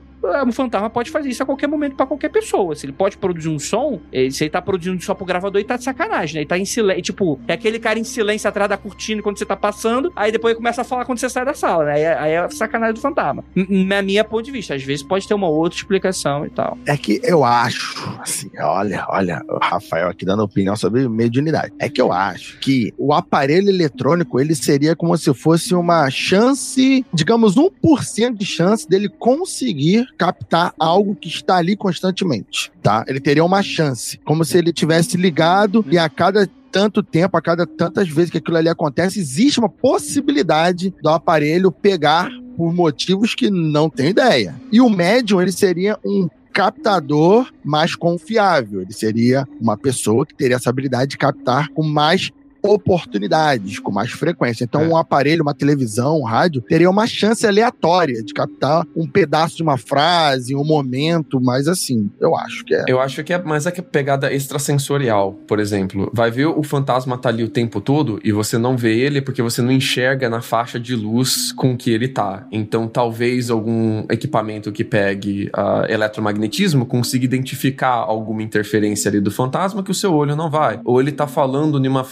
A: um fantasma pode fazer isso a qualquer momento para qualquer pessoa. Se ele pode produzir um som, se ele tá produzindo só pro gravador, ele tá de sacanagem, né? Ele tá em silêncio. Tipo, é aquele cara em silêncio atrás da cortina quando você tá passando, aí depois ele começa a falar quando você sai da sala, né? Aí, aí é sacanagem do fantasma. Na minha ponto de vista, às vezes pode ter uma outra explicação e tal.
E: É que eu acho, assim, olha, olha, o Rafael aqui dando opinião sobre mediunidade. É que eu acho que o aparelho eletrônico, ele seria como se fosse uma chance, digamos, 1% de chance dele conseguir
C: captar algo que está ali constantemente, tá? Ele teria uma chance, como se ele tivesse ligado e a cada tanto tempo, a cada tantas vezes que aquilo ali acontece, existe uma possibilidade do aparelho pegar por motivos que não tem ideia. E o médium, ele seria um captador mais confiável. Ele seria uma pessoa que teria essa habilidade de captar com mais oportunidades com mais frequência. Então,
D: É.
C: um aparelho, uma televisão, um rádio, teria uma chance aleatória de captar um pedaço de uma frase, um momento, mas assim, eu acho que é.
D: Eu acho que é mais é que a pegada extrasensorial, por exemplo. Vai ver o fantasma tá ali o tempo todo e você não vê ele porque você não enxerga na faixa de luz com que ele tá. Então, talvez algum equipamento que pegue ah, eletromagnetismo consiga identificar alguma interferência ali do fantasma que o seu olho não vai. Ou ele tá falando em uma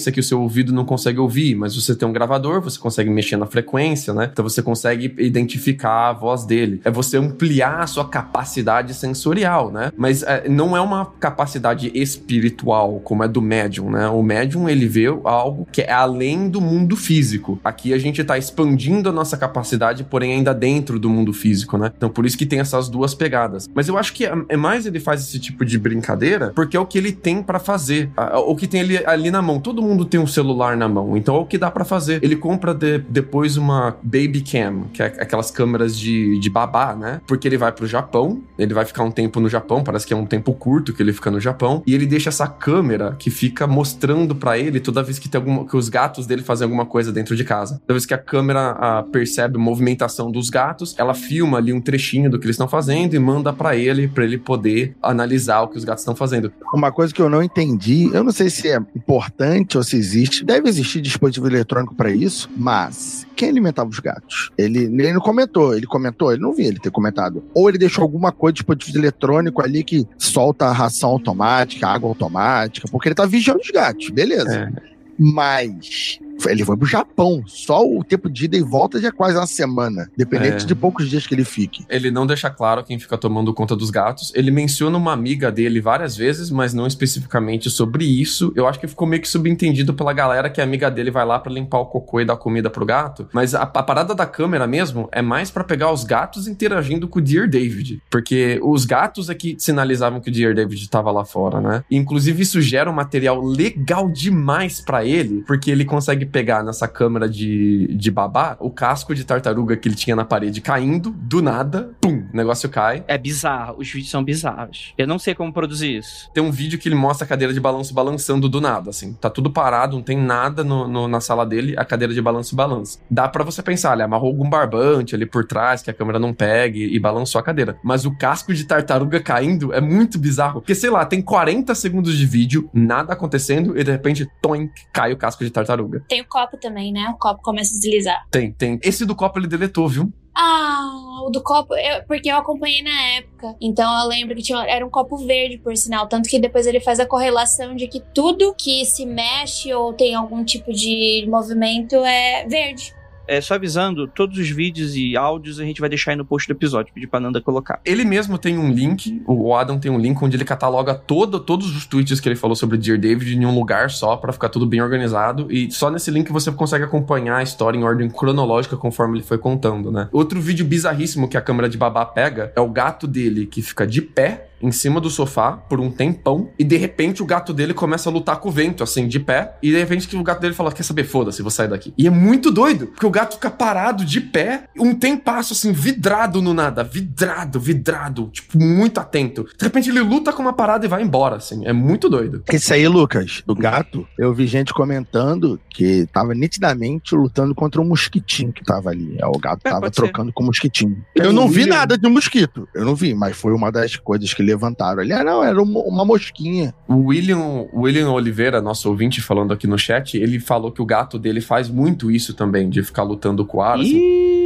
D: frequência que o seu ouvido não consegue ouvir, mas você tem um gravador, você consegue mexer na frequência, né? Então você consegue identificar a voz dele. É você ampliar a sua capacidade sensorial, né? Mas é, não é uma capacidade espiritual como é do médium, né? O médium ele vê algo que é além do mundo físico. Aqui a gente tá expandindo a nossa capacidade, porém ainda dentro do mundo físico, né? Então por isso que tem essas duas pegadas. Mas eu acho que é é mais ele faz esse tipo de brincadeira porque é o que ele tem pra fazer. O que tem ali, ali na mão. Todo mundo tem um celular na mão, então é o que dá pra fazer. Ele compra de- depois uma baby cam, que é aquelas câmeras de, de babá, né? Porque ele vai pro Japão, ele vai ficar um tempo no Japão, parece que é um tempo curto que ele fica no Japão, e ele deixa essa câmera que fica mostrando pra ele toda vez que tem alguma que os gatos dele fazem alguma coisa dentro de casa. Toda vez que a câmera ah, percebe a movimentação dos gatos, ela filma ali um trechinho do que eles estão fazendo e manda pra ele, pra ele poder analisar o que os gatos estão fazendo.
C: Uma coisa que eu não entendi, eu não sei se é importante ou se existe, deve existir dispositivo eletrônico para isso, mas quem alimentava os gatos? Ele, ele não comentou, ele comentou, ele não vi ele ter comentado. Ou ele deixou alguma coisa de dispositivo eletrônico ali que solta a ração automática, água automática, porque ele tá vigiando os gatos, beleza. Mas ele foi pro Japão. Só o tempo de ida e volta já é quase uma semana. Dependente
D: É.
C: de poucos dias que ele fique.
D: Ele não deixa claro quem fica tomando conta dos gatos. Ele menciona uma amiga dele várias vezes, mas não especificamente sobre isso. Eu acho que ficou meio que subentendido pela galera que a amiga dele vai lá pra limpar o cocô e dar comida pro gato. Mas a, a parada da câmera mesmo é mais pra pegar os gatos interagindo com o Dear David. Porque os gatos é que sinalizavam que o Dear David tava lá fora, né? E, inclusive, isso gera um material legal demais pra ele, porque ele consegue pegar nessa câmera de, de babá o casco de tartaruga que ele tinha na parede caindo, do nada, pum, o negócio cai.
A: É bizarro, os vídeos são bizarros. Eu não sei como produzir isso.
D: Tem um vídeo que ele mostra a cadeira de balanço balançando do nada, assim. Tá tudo parado, não tem nada no, no- na sala dele, a cadeira de balanço balança. Dá pra você pensar, ele amarrou algum barbante ali por trás, que a câmera não pegue, e balançou a cadeira. Mas o casco de tartaruga caindo é muito bizarro. Porque, sei lá, tem 40 segundos de vídeo, nada acontecendo, e de repente, toink, cai o casco de tartaruga.
F: Tem o copo também, né? O copo começa a deslizar.
D: Tem, tem. Esse do copo ele deletou, viu?
F: Ah, o do copo, eu- porque eu acompanhei na época. Então eu lembro que tinha, era um copo verde, por sinal. Tanto que depois ele faz a correlação de que tudo que se mexe ou tem algum tipo de movimento é verde.
A: É, só avisando, todos os vídeos e áudios a gente vai deixar aí no post do episódio, pedir pra Nanda colocar.
D: Ele mesmo tem um link, o Adam tem um link onde ele cataloga todo, todos os tweets que ele falou sobre Dear David em um lugar só, pra ficar tudo bem organizado. E só nesse link você consegue acompanhar a história em ordem cronológica conforme ele foi contando, né? Outro vídeo bizarríssimo que a câmera de babá pega é o gato dele que fica de pé em cima do sofá por um tempão e de repente o gato dele começa a lutar com o vento, assim, de pé. E de repente que o gato dele fala: Quer saber? Foda-se, vou sair daqui. E é muito doido, porque o gato fica parado de pé, um tempasso, assim, vidrado no nada, vidrado, vidrado, tipo, muito atento. De repente ele luta com uma parada e vai embora, assim. É muito doido.
C: Esse aí, Lucas, do gato, eu vi gente comentando que tava nitidamente lutando contra um mosquitinho que tava ali. É, O gato
A: É,
C: tava
A: pode ser.
C: trocando com o mosquitinho. Eu não vi
A: William-
C: nada de um mosquito. Eu não vi, mas foi uma das coisas que levantaram ali. Ah, não, era uma, uma mosquinha.
D: O William, William Oliveira, nosso ouvinte falando aqui no chat, ele falou que o gato dele faz muito isso também, de ficar lutando com o ar, assim.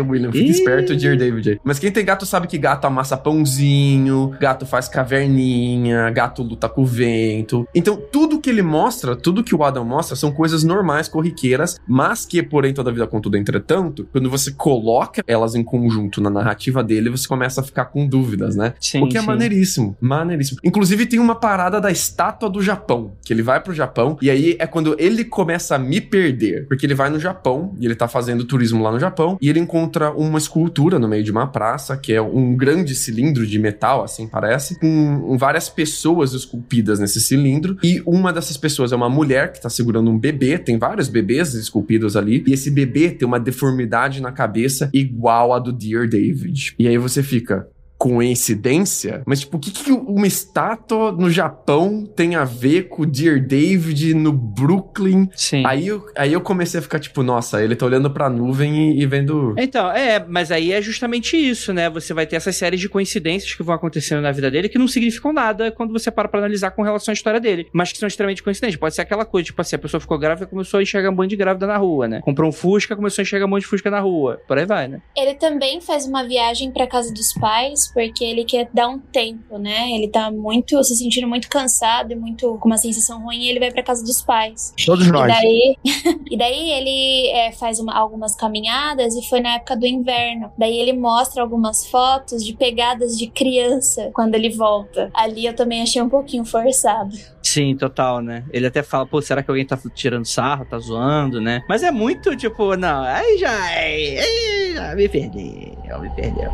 D: William, fica
A: Ih.
D: esperto, Dear David. Mas quem tem gato sabe que gato amassa pãozinho, gato faz caverninha, gato luta com o vento. Então, tudo que ele mostra, tudo que o Adam mostra, são coisas normais, corriqueiras, mas que, porém, toda vida contudo, entretanto, quando você coloca elas em conjunto na narrativa dele, você começa a ficar com dúvidas, né?
A: sim,
D: o que é
A: sim.
D: maneiríssimo, maneiríssimo. Inclusive tem uma parada da estátua do Japão, que ele vai pro Japão e aí é quando ele começa a me perder, porque ele vai no Japão e ele tá fazendo turismo lá no Japão E ele encontra uma escultura no meio de uma praça, que é um grande cilindro de metal, assim parece, com várias pessoas esculpidas nesse cilindro. E uma dessas pessoas é uma mulher que tá segurando um bebê, tem vários bebês esculpidos ali, e esse bebê tem uma deformidade na cabeça igual a do Dear David. E aí você fica, coincidência, mas tipo, o que, que uma estátua no Japão tem a ver com o Dear David no Brooklyn?
A: Sim.
D: Aí eu, aí eu comecei a ficar tipo, nossa, ele tá olhando pra nuvem e, e vendo.
A: Então, é, mas aí é justamente isso, né? Você vai ter essas séries de coincidências que vão acontecendo na vida dele que não significam nada quando você para pra analisar com relação à história dele, mas que são extremamente coincidentes. Pode ser aquela coisa, tipo assim, a pessoa ficou grávida e começou a enxergar um monte de grávida na rua, né? Comprou um Fusca, começou a enxergar um monte de Fusca na rua. Por aí vai, né?
F: Ele também faz uma viagem pra casa dos pais, porque ele quer dar um tempo, né? Ele tá muito, se sentindo muito cansado e muito com uma sensação ruim, e ele vai pra casa dos pais.
C: Todos
F: E
C: nós.
F: daí, e daí ele é, faz uma- algumas caminhadas e foi na época do inverno. Daí ele mostra algumas fotos de pegadas de criança quando ele volta. Ali eu também achei um pouquinho forçado.
A: Sim, total, né? Ele até fala, pô, será que alguém tá tirando sarro, tá zoando, né? Mas é muito, tipo, não, aí já, aí, aí já me perdeu, me perdeu.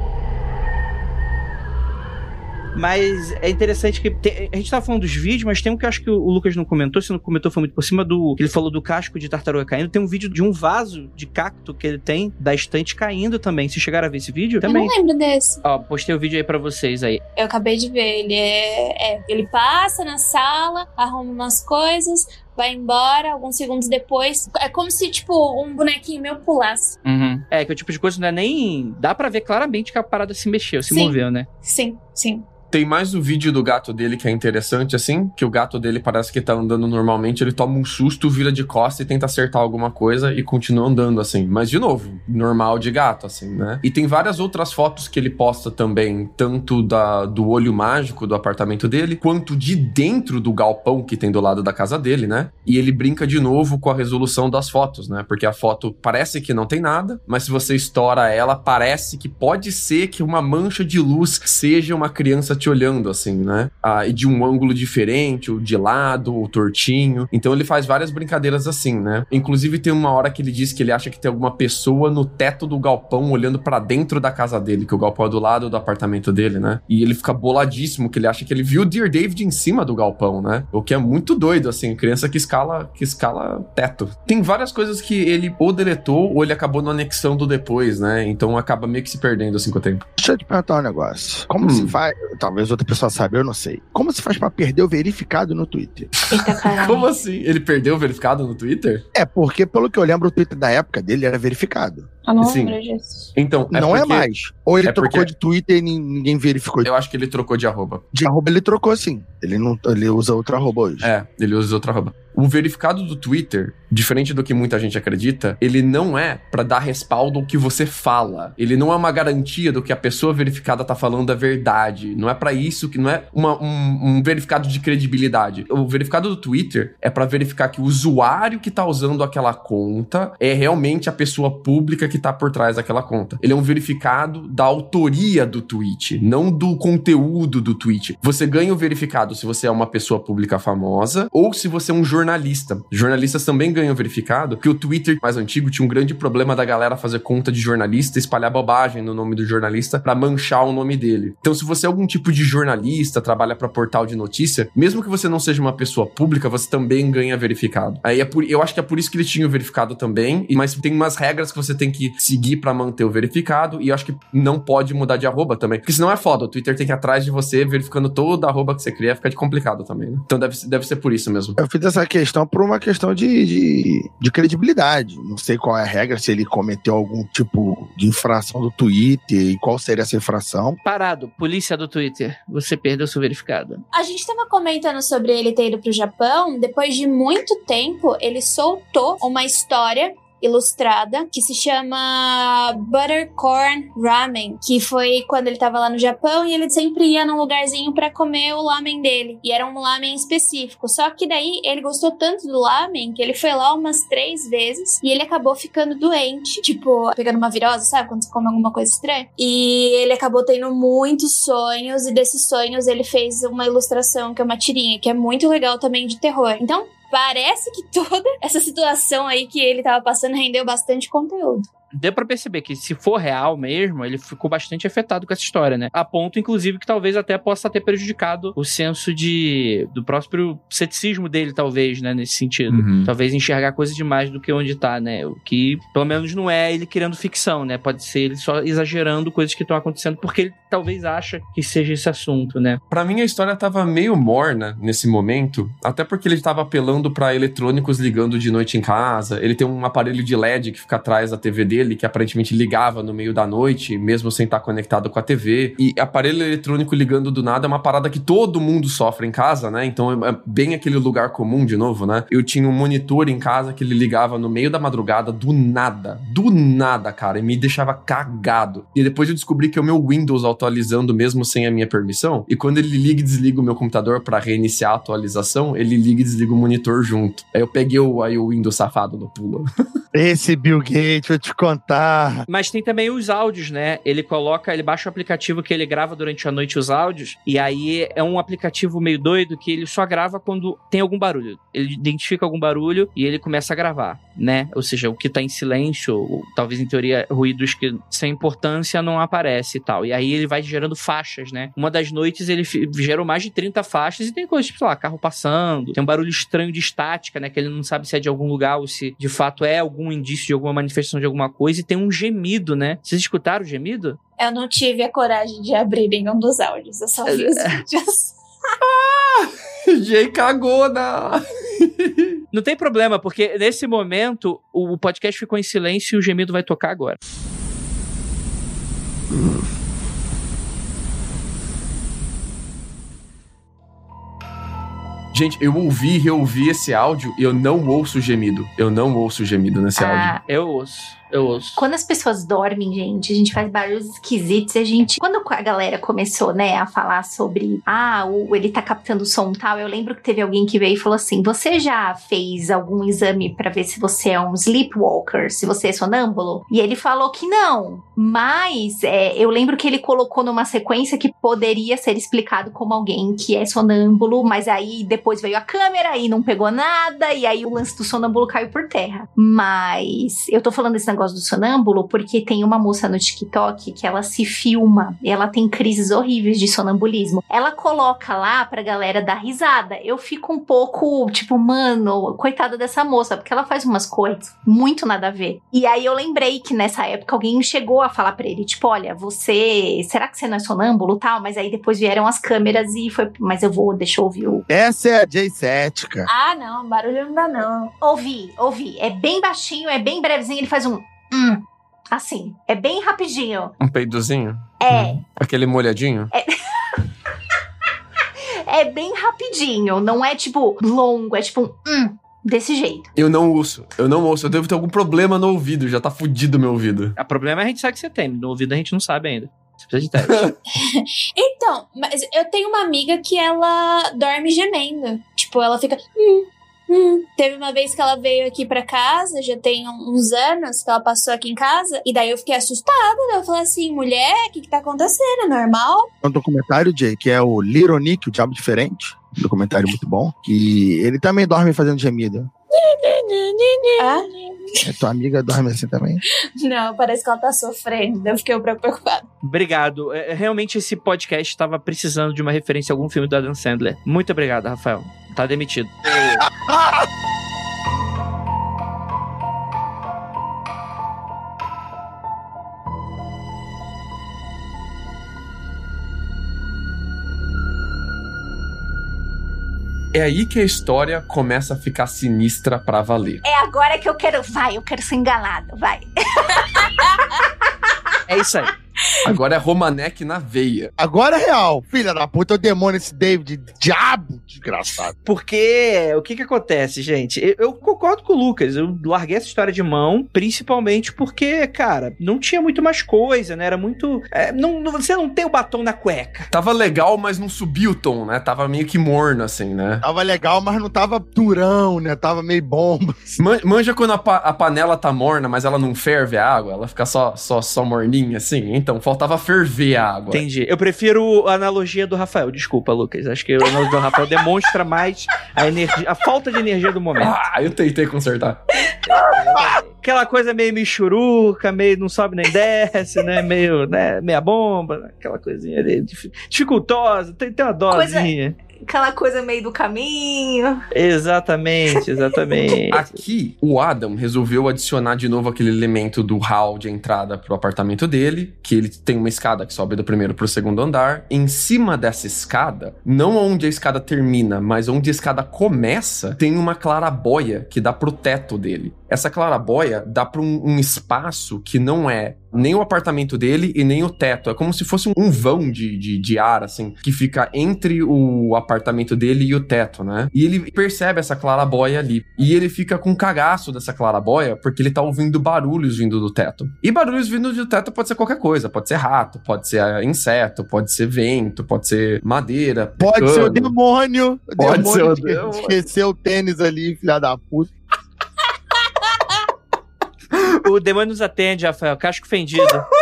A: Mas é interessante que tem- a gente tava falando dos vídeos, mas tem um que eu acho que o Lucas não comentou, se não comentou foi muito por cima do. Ele falou do casco de tartaruga caindo. Tem um vídeo de um vaso de cacto que ele tem da estante caindo também. Se chegaram a ver esse vídeo?
F: Eu
A: Também.
F: não lembro desse.
A: Ó, postei o vídeo aí pra vocês aí.
F: Eu acabei de ver. Ele é, é- Ele passa na sala, arruma umas coisas, vai embora. Alguns segundos depois. É como se, tipo, um bonequinho meu pulasse.
A: É, que o tipo de coisa não é nem. Dá pra ver claramente que a parada se mexeu, se
F: Sim.
A: moveu, né?
F: Sim, sim.
D: Tem mais o vídeo do gato dele que é interessante, assim, que o gato dele parece que tá andando normalmente, ele toma um susto, vira de costa e tenta acertar alguma coisa e continua andando, assim. Mas, de novo, normal de gato, assim, né? E tem várias outras fotos que ele posta também, tanto da, do olho mágico do apartamento dele, quanto de dentro do galpão que tem do lado da casa dele, né? E ele brinca de novo com a resolução das fotos, né? Porque a foto parece que não tem nada, mas se você estoura ela, parece que pode ser que uma mancha de luz seja uma criança te olhando, assim, né? Ah, e de um ângulo diferente, ou de lado, ou tortinho. Então ele faz várias brincadeiras assim, né? Inclusive tem uma hora que ele diz que ele acha que tem alguma pessoa no teto do galpão olhando pra dentro da casa dele, que o galpão é do lado do apartamento dele, né? E ele fica boladíssimo, que ele acha que ele viu o Dear David em cima do galpão, né? O que é muito doido, assim, criança que escala, que escala teto. Tem várias coisas que ele ou deletou ou ele acabou no anexando depois, né? Então acaba meio que se perdendo assim com o tempo.
C: Deixa eu te perguntar um negócio. Como
D: Hum.
C: se faz. Talvez outra pessoa saiba, eu não sei. Como se faz pra perder o verificado no Twitter?
G: Eita.
D: Como assim? Ele perdeu o verificado no Twitter?
C: É, porque pelo que eu lembro, o Twitter da época dele era verificado.
F: Eu não
D: Sim.
F: lembro disso.
D: Então,
C: não é
D: porque
C: mais. Ou ele
D: é
C: trocou
D: porque-
C: de Twitter e nin- ninguém verificou.
D: Eu acho que ele trocou de arroba.
C: De arroba ele trocou sim. Ele não ele usa outro arroba hoje.
D: É, ele usa outra arroba. O verificado do Twitter, diferente do que muita gente acredita, ele não é pra dar respaldo ao que você fala. Ele não é uma garantia do que a pessoa verificada tá falando é verdade. Não é pra isso que não é uma- um, um verificado de credibilidade. O verificado do Twitter é pra verificar que o usuário que tá usando aquela conta é realmente a pessoa pública que tá por trás daquela conta. Ele é um verificado da autoria do tweet, não do conteúdo do tweet. Você ganha o verificado se você é uma pessoa pública famosa ou se você é um jornalista. Jornalistas também ganham verificado, porque o Twitter mais antigo tinha um grande problema da galera fazer conta de jornalista, espalhar bobagem no nome do jornalista pra manchar o nome dele. Então, se você é algum tipo de jornalista, trabalha pra portal de notícia, mesmo que você não seja uma pessoa pública, você também ganha verificado. Aí é por, eu acho que é por isso que ele tinha o verificado também, mas tem umas regras que você tem que seguir pra manter o verificado, e eu acho que não pode mudar de arroba também, porque senão é foda. O Twitter tem que ir atrás de você verificando toda a arroba que você cria, fica de complicado também, né? Então deve, deve ser por isso mesmo.
C: Eu fiz essa questão por uma questão de, de, de credibilidade. Não sei qual é a regra, se ele cometeu algum tipo de infração do Twitter e qual seria essa infração.
A: Parado, polícia do Twitter. Você perdeu seu verificado.
F: A gente tava comentando sobre ele ter ido pro Japão. Depois de muito tempo, ele soltou uma história ilustrada que se chama Buttercorn Ramen, que foi quando ele tava lá no Japão e ele sempre ia num lugarzinho pra comer o lamen dele. E era um lamen específico. Só que daí ele gostou tanto do lamen que ele foi lá umas três vezes e ele acabou ficando doente, tipo, pegando uma virose, sabe? Quando você come alguma coisa estranha. E ele acabou tendo muitos sonhos e desses sonhos ele fez uma ilustração que é uma tirinha, que é muito legal também de terror. Então, parece que toda essa situação aí que ele tava passando rendeu bastante conteúdo.
A: Deu pra perceber que se for real mesmo, ele ficou bastante afetado com essa história, né? A ponto, inclusive, que talvez até possa ter prejudicado o senso de do próprio ceticismo dele, talvez, né? Nesse sentido.
D: Uhum.
A: Talvez enxergar coisa demais do que onde tá, né? O que, pelo menos, não é ele criando ficção, né? Pode ser ele só exagerando coisas que estão acontecendo porque ele talvez acha que seja esse assunto, né?
D: Pra mim a história tava meio morna nesse momento, até porque ele tava apelando pra eletrônicos ligando de noite em casa. Ele tem um aparelho de LED que fica atrás da TV dele, que aparentemente ligava no meio da noite, mesmo sem estar conectado com a TV. E aparelho eletrônico ligando do nada é uma parada que todo mundo sofre em casa, né? Então é bem aquele lugar comum de novo, né? Eu tinha um monitor em casa que ele ligava no meio da madrugada, do nada, do nada, cara, e me deixava cagado. E depois eu descobri que é o meu Windows atualizando mesmo sem a minha permissão. E quando ele liga e desliga o meu computador pra reiniciar a atualização, ele liga e desliga o monitor junto. Aí eu peguei o, aí o Windows safado no pulo.
C: Esse Bill Gates, vou te
A: Mas tem também os áudios, né? Ele coloca, ele baixa o aplicativo que ele grava durante a noite os áudios, e aí é um aplicativo meio doido que ele só grava quando tem algum barulho. Ele identifica algum barulho e ele começa a gravar, né? Ou seja, o que tá em silêncio, ou, talvez em teoria ruídos que sem importância não aparece e tal. E aí ele vai gerando faixas, né? Uma das noites ele gerou mais de 30 faixas e tem coisas, tipo, sei lá, carro passando, tem um barulho estranho de estática, né? Que ele não sabe se é de algum lugar ou se de fato é algum indício de alguma manifestação de alguma coisa. E tem um gemido, né? Vocês escutaram o gemido?
F: Eu não tive a coragem de abrir nenhum dos áudios, eu só vi os vídeos.
D: Jay cagona!
A: Não tem problema, porque nesse momento o podcast ficou em silêncio e o gemido vai tocar agora.
D: Gente, eu ouvi e reouvi esse áudio e eu não ouço gemido. Eu não ouço gemido nesse áudio.
G: Ah,
A: Eu ouço. Eu ouço.
G: Quando as pessoas dormem, gente, a gente faz barulhos esquisitos. A gente, quando a galera começou, né, a falar sobre, ah, o, ele tá captando som tal, eu lembro que teve alguém que veio e falou assim: você já fez algum exame pra ver se você é um sleepwalker, se você é sonâmbulo? E ele falou que não. Mas é, eu lembro que ele colocou numa sequência que poderia ser explicado como alguém que é sonâmbulo, mas aí depois veio a câmera e não pegou nada, e aí o lance do sonâmbulo caiu por terra. Mas eu tô falando desse negócio do sonâmbulo porque tem uma moça no TikTok que ela se filma e ela tem crises horríveis de sonambulismo. Ela coloca lá pra galera dar risada. Eu fico um pouco tipo, mano, coitada dessa moça, porque ela faz umas coisas muito nada a ver. E aí eu lembrei que nessa época alguém chegou a falar pra ele, tipo, olha, você, será que você não é sonâmbulo, tal? Mas aí depois vieram as câmeras e foi, mas eu vou, deixa eu ouvir o
C: Essa é a Jay cética.
F: Ah, não, barulho não dá, não.
G: Ouvi, ouvi. É bem baixinho, é bem brevezinho, ele faz um hum, assim, é bem rapidinho.
D: Um peidozinho?
G: É,
D: Aquele molhadinho?
G: é bem rapidinho, não é tipo longo, é tipo um hum, desse jeito.
D: Eu não ouço. Eu não ouço. Eu devo ter algum problema no ouvido. Já tá fudido meu ouvido.
A: O problema é a gente sabe que você tem. No ouvido a gente não sabe ainda. Você precisa de teste.
F: Então, mas eu tenho uma amiga que ela dorme gemendo. Tipo, ela fica. Hum, hum. Teve uma vez que ela veio aqui pra casa, já tem uns anos que ela passou aqui em casa, e daí eu fiquei assustada. Né? Eu falei assim, mulher, o que, que tá acontecendo? É normal?
C: Tem um documentário, Jay, que é o Little Nick, o Diabo Diferente. Um documentário muito bom. Que ele também dorme fazendo gemido.
F: Ah?
C: É, tua amiga dorme assim também.
F: Não, parece que ela tá sofrendo. Eu fiquei preocupada.
A: obrigado. É, Realmente esse podcast estava precisando de uma referência a algum filme do Adam Sandler. Muito obrigado, Rafael. Tá demitido.
D: É aí que a história começa a ficar sinistra pra valer.
G: É agora que eu quero, vai, eu quero ser enganado, vai.
A: É isso aí.
D: Agora é Romanek na veia.
C: Agora é real. Filha da puta, é o demônio esse David. Diabo, desgraçado.
A: Porque o que que acontece, gente? Eu, eu concordo com o Lucas. Eu larguei essa história de mão, principalmente porque, cara, não tinha muito mais coisa, né? Era muito. é, não, não- você não tem o batom na cueca.
D: Tava legal, mas não subiu o tom, né? Tava meio que morno, assim, né?
C: Tava legal, mas não tava durão, né? Tava meio bomba.
D: Man- Manja quando a, pa- a panela tá morna, mas ela não ferve a água, ela fica só, só, só morninha, assim. Então, faltava ferver a água.
A: Entendi. Eu prefiro a analogia do Rafael. Desculpa, Lucas. Acho que a analogia do Rafael demonstra mais a energia, a falta de energia do momento.
D: Ah, eu tentei consertar.
A: Aquela coisa meio michuruca, meio não sobe nem desce, né? Meio, né? Meia bomba, aquela coisinha ali, dif- dificultosa, tem, tem uma dosinha.
G: Aquela coisa meio do caminho.
A: Exatamente, exatamente.
D: Aqui, o Adam resolveu adicionar de novo aquele elemento do hall de entrada pro apartamento dele, que ele tem uma escada que sobe do primeiro pro segundo andar. Em cima dessa escada, não onde a escada termina, mas onde a escada começa, tem uma clarabóia que dá pro teto dele. Essa clarabóia dá para um, um espaço que não é nem o apartamento dele e nem o teto. É como se fosse um vão de, de, de ar, assim, que fica entre o apartamento dele e o teto, né? E ele percebe essa clarabóia ali. E ele fica com cagaço dessa clarabóia porque ele tá ouvindo barulhos vindo do teto. E barulhos vindo do teto pode ser qualquer coisa. Pode ser rato, pode ser ah, inseto, pode ser vento, pode ser madeira.
C: Pode ser o demônio. O
D: Pode ser o
C: demônio que
D: demônio.
C: esqueceu o tênis ali, filha da puta.
A: O demônio nos atende, Rafael. Casco fendido.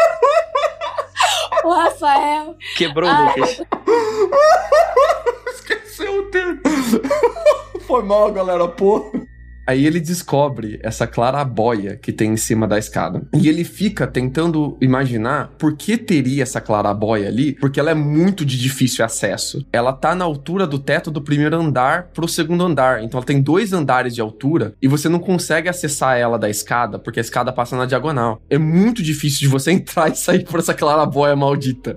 F: O Rafael.
A: Quebrou o. Lucas.
D: Esqueceu o tempo. Foi mal, galera, pô. Aí ele descobre essa clarabóia que tem em cima da escada. E ele fica tentando imaginar por que teria essa clarabóia ali, porque ela é muito de difícil acesso. Ela tá na altura do teto do primeiro andar pro segundo andar. Então ela tem dois andares de altura e você não consegue acessar ela da escada, porque a escada passa na diagonal. É muito difícil de você entrar e sair por essa clarabóia maldita.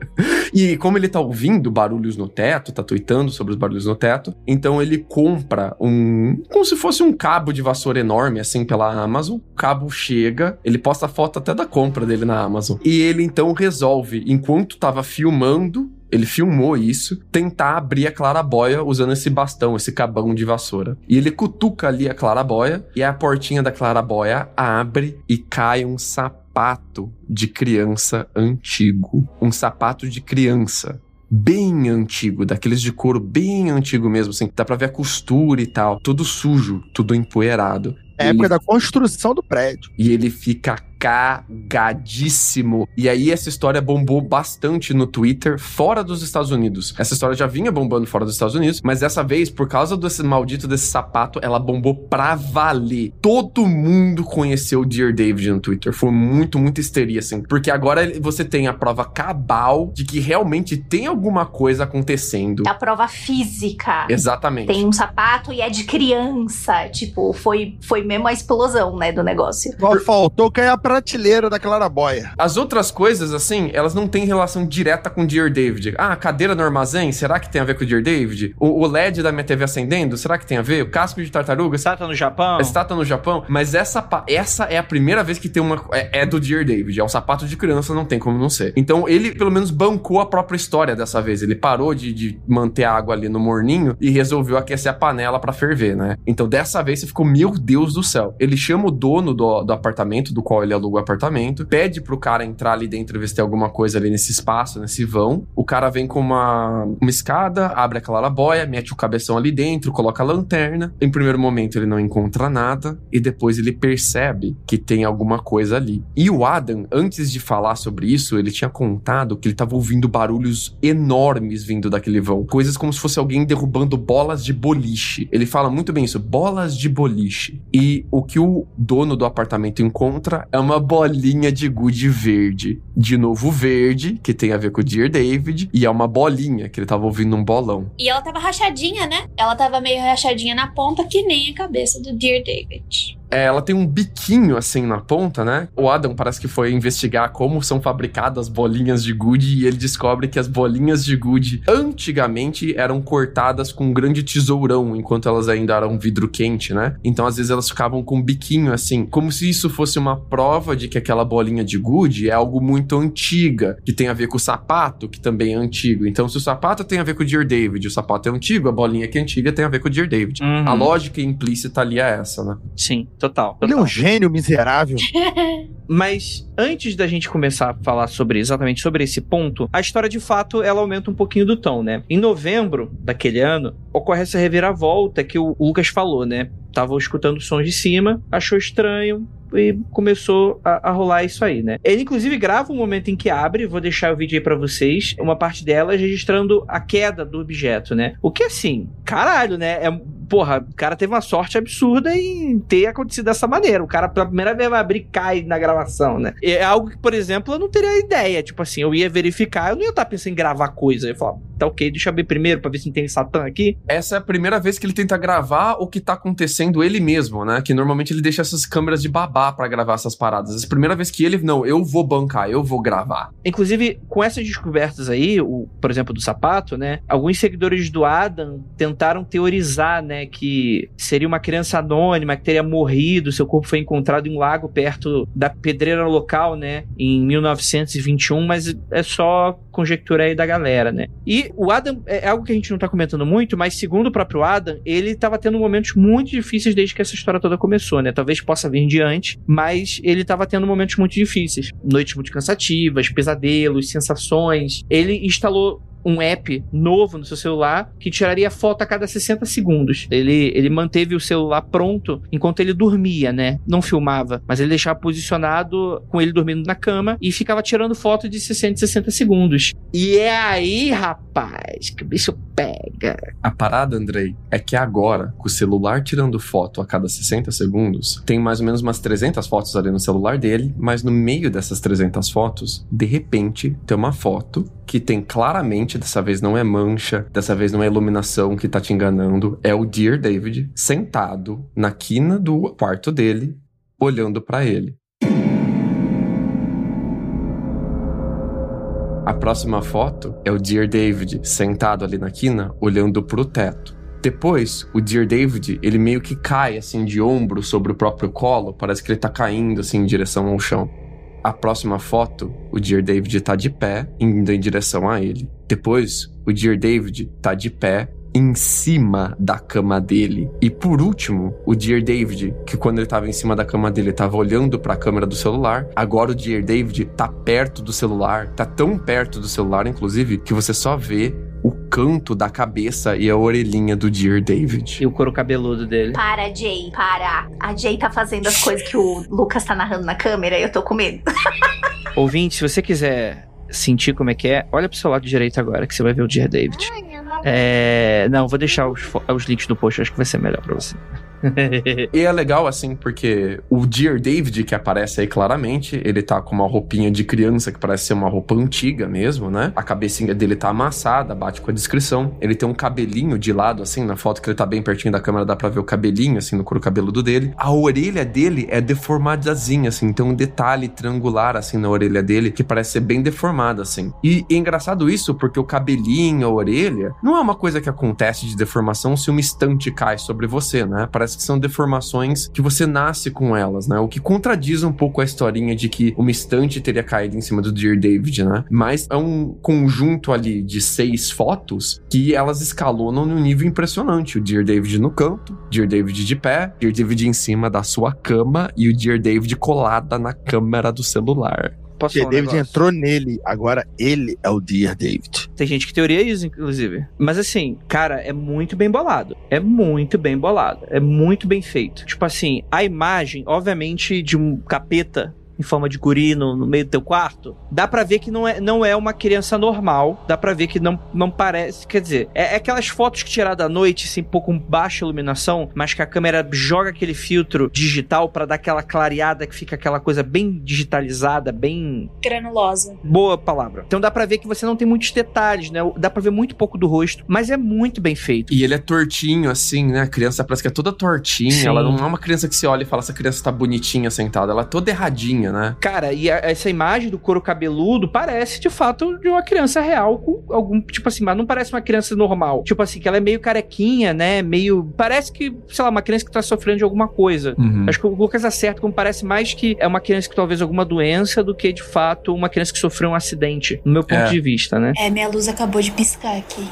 D: E como ele tá ouvindo barulhos no teto, tá tweetando sobre os barulhos no teto, então ele compra um. como se fosse um cabo de vassoura enorme, assim, pela Amazon. O cabo chega, ele posta foto até da compra dele na Amazon. E ele então resolve, enquanto tava filmando. Ele filmou isso, tentar abrir a clarabóia usando esse bastão, esse cabão de vassoura. E ele cutuca ali a clarabóia, e a portinha da clarabóia abre e cai um sapato de criança antigo. Um sapato de criança. Bem antigo, daqueles de couro bem antigo mesmo, assim. Dá pra ver a costura e tal. Tudo sujo, tudo empoeirado.
C: É a época da construção do prédio.
D: E ele fica cagadíssimo. E aí essa história bombou bastante no Twitter, fora dos Estados Unidos. Essa história já vinha bombando fora dos Estados Unidos, mas dessa vez, por causa desse maldito desse sapato, ela bombou pra valer. Todo mundo conheceu o Dear David no Twitter. Foi muito, muito histeria, assim. Porque agora você tem a prova cabal de que realmente tem alguma coisa acontecendo.
G: É a prova física.
D: Exatamente.
G: Tem um sapato e é de criança. Tipo, foi, foi mesmo a explosão, né, do negócio.
C: Só faltou cair a prateleira da clarabóia.
D: As outras coisas, assim, elas não têm relação direta com Dear David. Ah, a cadeira no armazém, será que tem a ver com Dear David? O, o LED da minha TV acendendo, será que tem a ver? O casco de tartaruga,
A: Estátua no Japão.
D: estátua no Japão? Mas essa, essa é a primeira vez que tem uma. É, é do Dear David. É um sapato de criança, não tem como não ser. Então ele, pelo menos, bancou a própria história dessa vez. Ele parou de, de manter a água ali no morninho e resolveu aquecer a panela pra ferver, né? Então dessa vez você ficou, meu Deus do céu. Ele chama o dono do, do apartamento, do qual ele aluga o apartamento, pede pro cara entrar ali dentro e ver se tem alguma coisa ali nesse espaço, nesse vão. O cara vem com uma, uma escada, abre a clarabóia, mete o cabeção ali dentro, coloca a lanterna. Em primeiro momento ele não encontra nada e depois ele percebe que tem alguma coisa ali. E o Adam, antes de falar sobre isso, ele tinha contado que ele tava ouvindo barulhos enormes vindo daquele vão. Coisas como se fosse alguém derrubando bolas de boliche. Ele fala muito bem isso, bolas de boliche. E o que o dono do apartamento encontra é uma bolinha de gude verde. De novo verde, que tem a ver com o Dear David, e é uma bolinha, que ele tava ouvindo um bolão.
F: E ela tava rachadinha, né? Ela tava meio rachadinha na ponta, que nem a cabeça do Dear David.
D: É, ela tem um biquinho assim na ponta, né? O Adam parece que foi investigar como são fabricadas bolinhas de gude e ele descobre que as bolinhas de gude antigamente eram cortadas com um grande tesourão enquanto elas ainda eram vidro quente, né? Então às vezes elas ficavam com um biquinho assim, como se isso fosse uma prova de que aquela bolinha de gude é algo muito antiga, que tem a ver com o sapato, que também é antigo. Então se o sapato tem a ver com o Dear David, o sapato é antigo, a bolinha que é antiga tem a ver com o Dear David.
A: Uhum.
D: A lógica implícita ali é essa, né?
A: Sim, total.
C: Ele é
A: total.
C: um gênio miserável.
A: Mas antes da gente começar a falar sobre exatamente sobre esse ponto, a história de fato ela aumenta um pouquinho do tom, né? Em novembro daquele ano, ocorre essa reviravolta que o Lucas falou, né? Tava escutando sons de cima, achou estranho, e começou a, a rolar isso aí, né? Ele, inclusive, grava um momento em que abre, vou deixar o vídeo aí pra vocês, uma parte dela registrando a queda do objeto, né? O que, assim, caralho, né? É, porra, o cara teve uma sorte absurda em ter acontecido dessa maneira. O cara, pela primeira vez, vai abrir e cai na gravação, né? É algo que, por exemplo, eu não teria ideia. Tipo assim, eu ia verificar, eu não ia estar pensando em gravar coisa. Eu ia falar, tá ok, deixa eu abrir primeiro pra ver se não tem Satã aqui.
D: Essa é a primeira vez que ele tenta gravar o que tá acontecendo ele mesmo, né? Que normalmente ele deixa essas câmeras de babá pra gravar essas paradas. Essa é a primeira vez que ele, não, eu vou bancar, eu vou gravar.
A: Inclusive, com essas descobertas aí, o, por exemplo, do sapato, né? Alguns seguidores do Adam tentaram teorizar, né, que seria uma criança anônima que teria morrido, seu corpo foi encontrado em um lago perto da pedreira local, né, em 1921, mas é só conjectura aí da galera, né? E o Adam é algo que a gente não tá comentando muito, mas segundo o próprio Adam, ele tava tendo momentos muito difíceis desde que essa história toda começou, né? Talvez possa vir de antes, mas ele tava tendo momentos muito difíceis. Noites muito cansativas, pesadelos, sensações. Ele instalou um app novo no seu celular que tiraria foto a cada 60 segundos. Ele, ele manteve o celular pronto enquanto ele dormia, né? Não filmava, mas ele deixava posicionado com ele dormindo na cama e ficava tirando foto de 60 60 segundos. E é aí, rapaz, que o bicho pega.
D: A parada, Andrei, é que agora, com o celular tirando foto a cada 60 segundos, tem mais ou menos umas 300 fotos ali no celular dele, mas no meio dessas 300 fotos, de repente, tem uma foto que tem claramente, dessa vez não é mancha, dessa vez não é iluminação que tá te enganando, é o Dear David sentado na quina do quarto dele, olhando para ele. A próxima foto é o Dear David sentado ali na quina, olhando pro teto. Depois, o Dear David, ele meio que cai assim de ombro sobre o próprio colo, parece que ele tá caindo assim em direção ao chão. A próxima foto, o Dear David tá de pé, indo em direção a ele. Depois, o Dear David tá de pé em cima da cama dele. E por último, o Dear David, que quando ele tava em cima da cama dele, tava olhando para a câmera do celular. Agora o Dear David tá perto do celular, tá tão perto do celular inclusive, que você só vê o canto da cabeça e a orelhinha do Dear David.
A: E o couro cabeludo dele.
G: Para, Jay, para. A Jay tá fazendo as coisas que o Lucas tá narrando na câmera e eu tô com medo.
A: Ouvinte, se você quiser sentir como é que é, olha pro seu lado direito agora que você vai ver o Dear David. É... Não, vou deixar os, os links do post, acho que vai ser melhor pra você.
D: E é legal, assim, porque o Dear David, que aparece aí claramente, ele tá com uma roupinha de criança que parece ser uma roupa antiga mesmo, né? A cabecinha dele tá amassada, bate com a descrição. Ele tem um cabelinho de lado, assim, na foto que ele tá bem pertinho da câmera, dá pra ver o cabelinho, assim, no couro cabeludo dele. A orelha dele é deformadazinha, assim, tem um detalhe triangular, assim, na orelha dele, que parece ser bem deformada, assim. E é engraçado isso, porque o cabelinho, a orelha, não é uma coisa que acontece de deformação se uma estante cai sobre você, né? Parece que são deformações que você nasce com elas, né? O que contradiz um pouco a historinha de que uma estante teria caído em cima do Dear David, né? Mas é um conjunto ali de seis fotos que elas escalonam num nível impressionante. O Dear David no canto, Dear David de pé, Dear David em cima da sua cama e o Dear David colada na câmera do celular.
A: Posso
C: Porque
A: um
C: David
A: negócio?
C: entrou nele, agora ele é o Dear David.
A: Tem gente que teoria isso, inclusive. Mas assim, cara, é muito bem bolado. É muito bem bolado. É muito bem feito. Tipo assim, a imagem, obviamente, de um capeta em forma de guri no, no meio do teu quarto, dá pra ver que não é, não é uma criança normal. Dá pra ver que não, não parece. Quer dizer, é, é aquelas fotos que tiradas à noite, assim, um pouco com baixa iluminação, mas que a câmera joga aquele filtro digital pra dar aquela clareada que fica aquela coisa bem digitalizada, bem
F: Granulosa.
A: Boa palavra. Então dá pra ver que você não tem muitos detalhes, né? Dá pra ver muito pouco do rosto, mas é muito bem feito.
D: E ele é tortinho, assim, né? A criança parece que é toda tortinha.
A: Sim.
D: Ela não é uma criança que você olha e fala, essa criança tá bonitinha sentada. Ela é toda erradinha, né?
A: Cara, e a- essa imagem do couro cabeludo parece de fato de uma criança real com algum tipo assim, mas não parece uma criança normal. Tipo assim, que ela é meio carequinha, né? Meio. Parece que, sei lá, uma criança que tá sofrendo de alguma coisa.
D: Uhum.
A: Acho que o Lucas acerta, como parece mais que é uma criança que talvez alguma doença do que de fato uma criança que sofreu um acidente, no meu ponto
D: É.
A: de vista, né?
F: É, minha luz acabou de piscar aqui.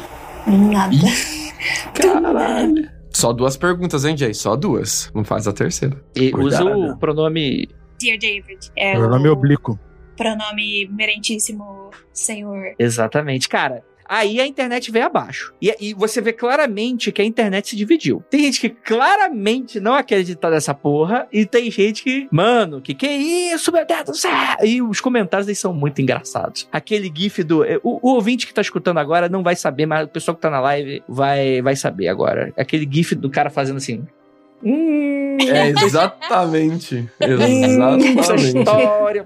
F: Nada.
A: Caralho.
D: Só duas perguntas, hein, Jay? Só duas. Não faz a terceira.
A: E usa o pronome
F: Dear David. É
C: Meu nome é
F: o
C: oblíquo.
F: pronome merentíssimo senhor.
A: Exatamente. Cara, Aí a internet veio abaixo. E, e você vê claramente que a internet se dividiu. Tem gente que claramente não acredita nessa porra, e tem gente que, mano, que que é isso, meu Deus do céu? E os comentários aí são muito engraçados. Aquele gif do. é, O, o ouvinte que tá escutando agora não vai saber, mas o pessoal que tá na live vai, vai saber agora. Aquele gif do cara fazendo assim. Hum,
D: É exatamente.
A: hum, essa
D: exatamente.
A: história.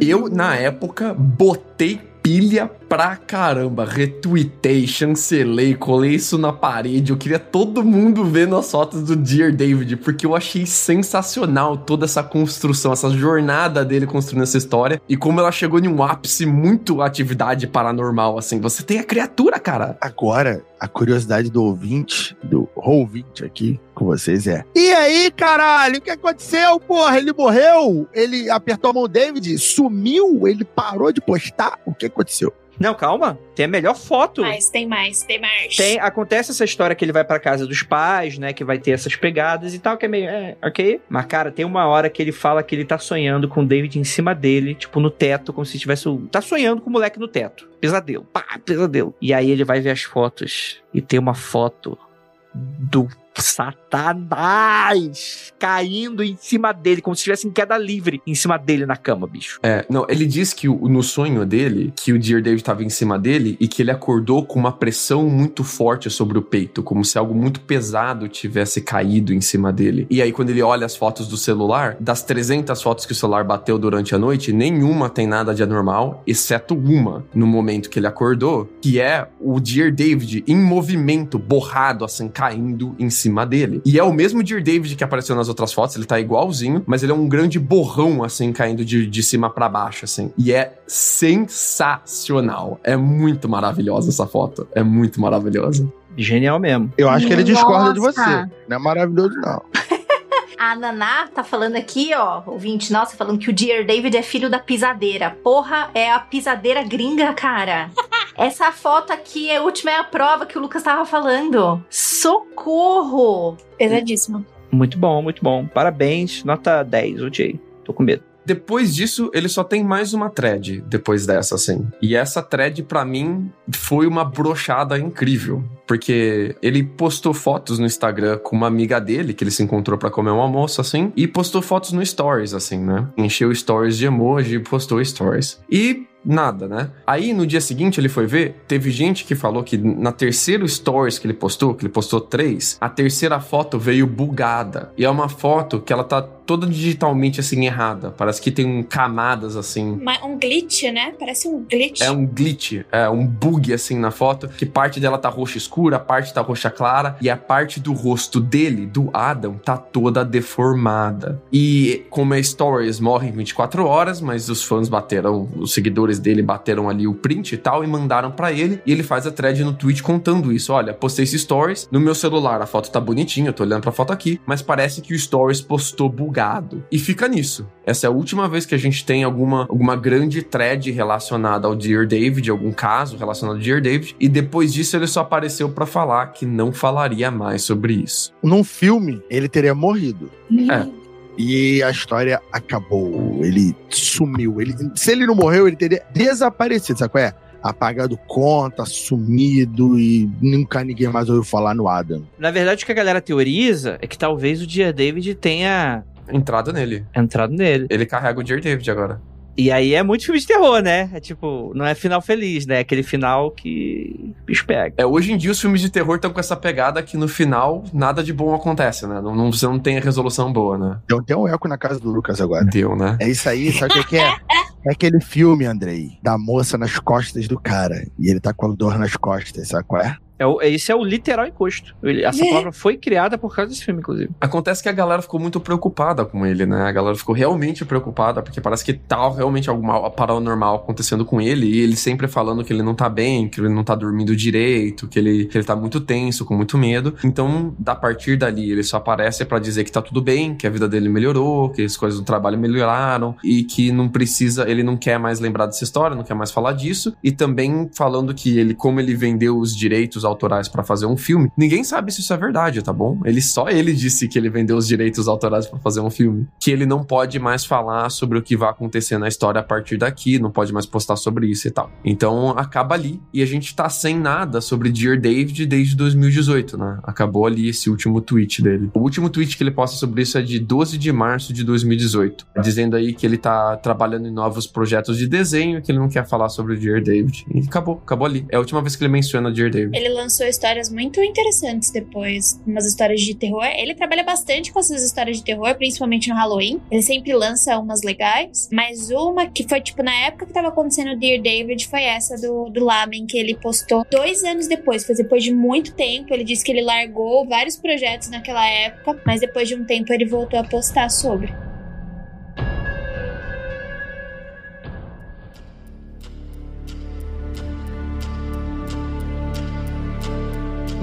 D: Eu, na época, botei pilha pra caramba. Retuitei, chancelei, colei isso na parede. Eu queria todo mundo vendo as fotos do Dear David, porque eu achei sensacional toda essa construção, essa jornada dele construindo essa história e como ela chegou em um ápice muito atividade paranormal, assim. Você tem a criatura, cara.
C: Agora, a curiosidade do ouvinte, do ouvinte aqui com vocês é: E aí, caralho, o que aconteceu, porra? Ele morreu? Ele apertou a mão do David? Sumiu? Ele parou de postar? O que aconteceu?
A: Não, calma. Tem a melhor foto.
F: Mas tem mais, tem mais.
A: Tem, acontece essa história que ele vai pra casa dos pais, né? Que vai ter essas pegadas e tal, que é meio. É, ok. Mas, cara, tem uma hora que ele fala que ele tá sonhando com o David em cima dele, tipo, no teto, como se tivesse. o- Tá sonhando com o moleque no teto. Pesadelo. Pá, pesadelo. E aí ele vai ver as fotos e tem uma foto do Satanás caindo em cima dele, como se estivesse em queda livre em cima dele na cama, bicho.
D: É, não, ele diz que o- no sonho dele, que o Dear David tava em cima dele e que ele acordou com uma pressão muito forte sobre o peito, como se algo muito pesado tivesse caído em cima dele. E aí, quando ele olha as fotos do celular, das 300 fotos que o celular bateu durante a noite, nenhuma tem nada de anormal, exceto uma, no momento que ele acordou, que é o Dear David em movimento, borrado, assim, caindo em cima dele. E é o mesmo Dear David que apareceu nas outras fotos, ele tá igualzinho, mas ele é um grande borrão, assim, caindo de, de cima pra baixo, assim. E é sensacional. É muito maravilhosa essa foto. É muito maravilhosa.
A: Genial mesmo.
C: Eu acho que ele discorda de você.
G: Nossa.
C: Não é maravilhoso, não.
G: A Naná tá falando aqui, ó, ouvinte nossa, falando que o Dear David é filho da pisadeira. Porra, é a pisadeira gringa, cara. Essa foto aqui, a última é a prova que o Lucas tava falando. Socorro!
F: Pesadíssimo.
A: Muito bom, muito bom. Parabéns. Nota 10, odiei. Tô com medo.
D: Depois disso, ele só tem mais uma thread depois dessa, assim. E essa thread, pra mim, foi uma brochada incrível. Porque ele postou fotos no Instagram com uma amiga dele, que ele se encontrou pra comer um almoço, assim. E postou fotos no Stories, assim, né? Encheu Stories de emoji e postou Stories. E nada, né? Aí no dia seguinte ele foi ver, teve gente que falou que na terceira stories que ele postou, que ele postou três, a terceira foto veio bugada. E é uma foto que ela tá toda digitalmente assim errada. Parece que tem um camadas assim.
F: Um glitch, né? Parece um glitch.
D: É um glitch, é um bug assim na foto, que parte dela tá roxa escura, a parte tá roxa clara, e a parte do rosto dele, do Adam, tá toda deformada. E como é Stories, morre em 24 horas, mas os fãs bateram, os seguidores dele bateram ali o print e tal, e mandaram pra ele, e ele faz a thread no Twitch contando isso. Olha, postei esse Stories, no meu celular a foto tá bonitinha, eu tô olhando pra foto aqui, mas parece que o Stories postou bugado. E fica nisso. Essa é a última vez que a gente tem alguma, alguma grande thread relacionada ao Dear David, algum caso relacionado ao Dear David, e depois disso ele só apareceu pra falar que não falaria mais sobre isso.
C: Num filme, ele teria morrido.
D: É.
C: E a história acabou. Ele sumiu. Ele, se ele não morreu, ele teria desaparecido, sabe qual é? Apagado conta, sumido e nunca ninguém mais ouviu falar no Adam.
A: Na verdade, o que a galera teoriza é que talvez o Dear David tenha
D: Entrada nele.
A: entrado nele.
D: Ele carrega o Dear David agora.
A: E aí é muito filme de terror, né? É tipo, não é final feliz, né? É aquele final que bicho pega.
D: É, hoje em dia os filmes de terror estão com essa pegada que no final nada de bom acontece, né? Não, não- você não tem a resolução boa, né?
C: Então tem um eco na casa do Lucas agora.
D: Deu, né?
C: É isso aí, sabe o que que é? É aquele filme, Andrei, da moça nas costas do cara. E ele tá com a dor nas costas, sabe qual é?
A: É o, esse é o literal encosto. Ele- essa palavra foi criada por causa desse filme, inclusive.
D: Acontece que a galera ficou muito preocupada com ele, né? A galera ficou realmente preocupada, porque parece que tá realmente algo mal- paranormal acontecendo com ele, e ele sempre falando que ele não tá bem, que ele não tá dormindo direito, que ele, que ele tá muito tenso, com muito medo. Então, da partir dali, ele só aparece pra dizer que tá tudo bem, que a vida dele melhorou, que as coisas do trabalho melhoraram, e que não precisa, ele não quer mais lembrar dessa história, não quer mais falar disso, e também falando que ele, como ele vendeu os direitos autorais pra fazer um filme. Ninguém sabe se isso é verdade, tá bom? Ele só ele disse que ele vendeu os direitos autorais pra fazer um filme, que ele não pode mais falar sobre o que vai acontecer na história a partir daqui, não pode mais postar sobre isso e tal. Então acaba ali e a gente tá sem nada sobre Dear David desde 2018, né? Acabou ali esse último tweet dele. O último tweet que ele posta sobre isso é de 12 de março de 2018, dizendo aí que ele tá trabalhando em novos projetos de desenho que ele não quer falar sobre o Dear David. E acabou, acabou ali. É a última vez que ele menciona Dear David.
F: Ele lançou histórias muito interessantes depois, umas histórias de terror. Ele trabalha bastante com essas histórias de terror, principalmente no Halloween. Ele sempre lança umas legais, mas uma que foi tipo na época que tava acontecendo o Dear David foi essa do, do Lamen, que ele postou dois anos depois. Foi depois de muito tempo. Ele disse que ele largou vários projetos naquela época, mas depois de um tempo ele voltou a postar sobre.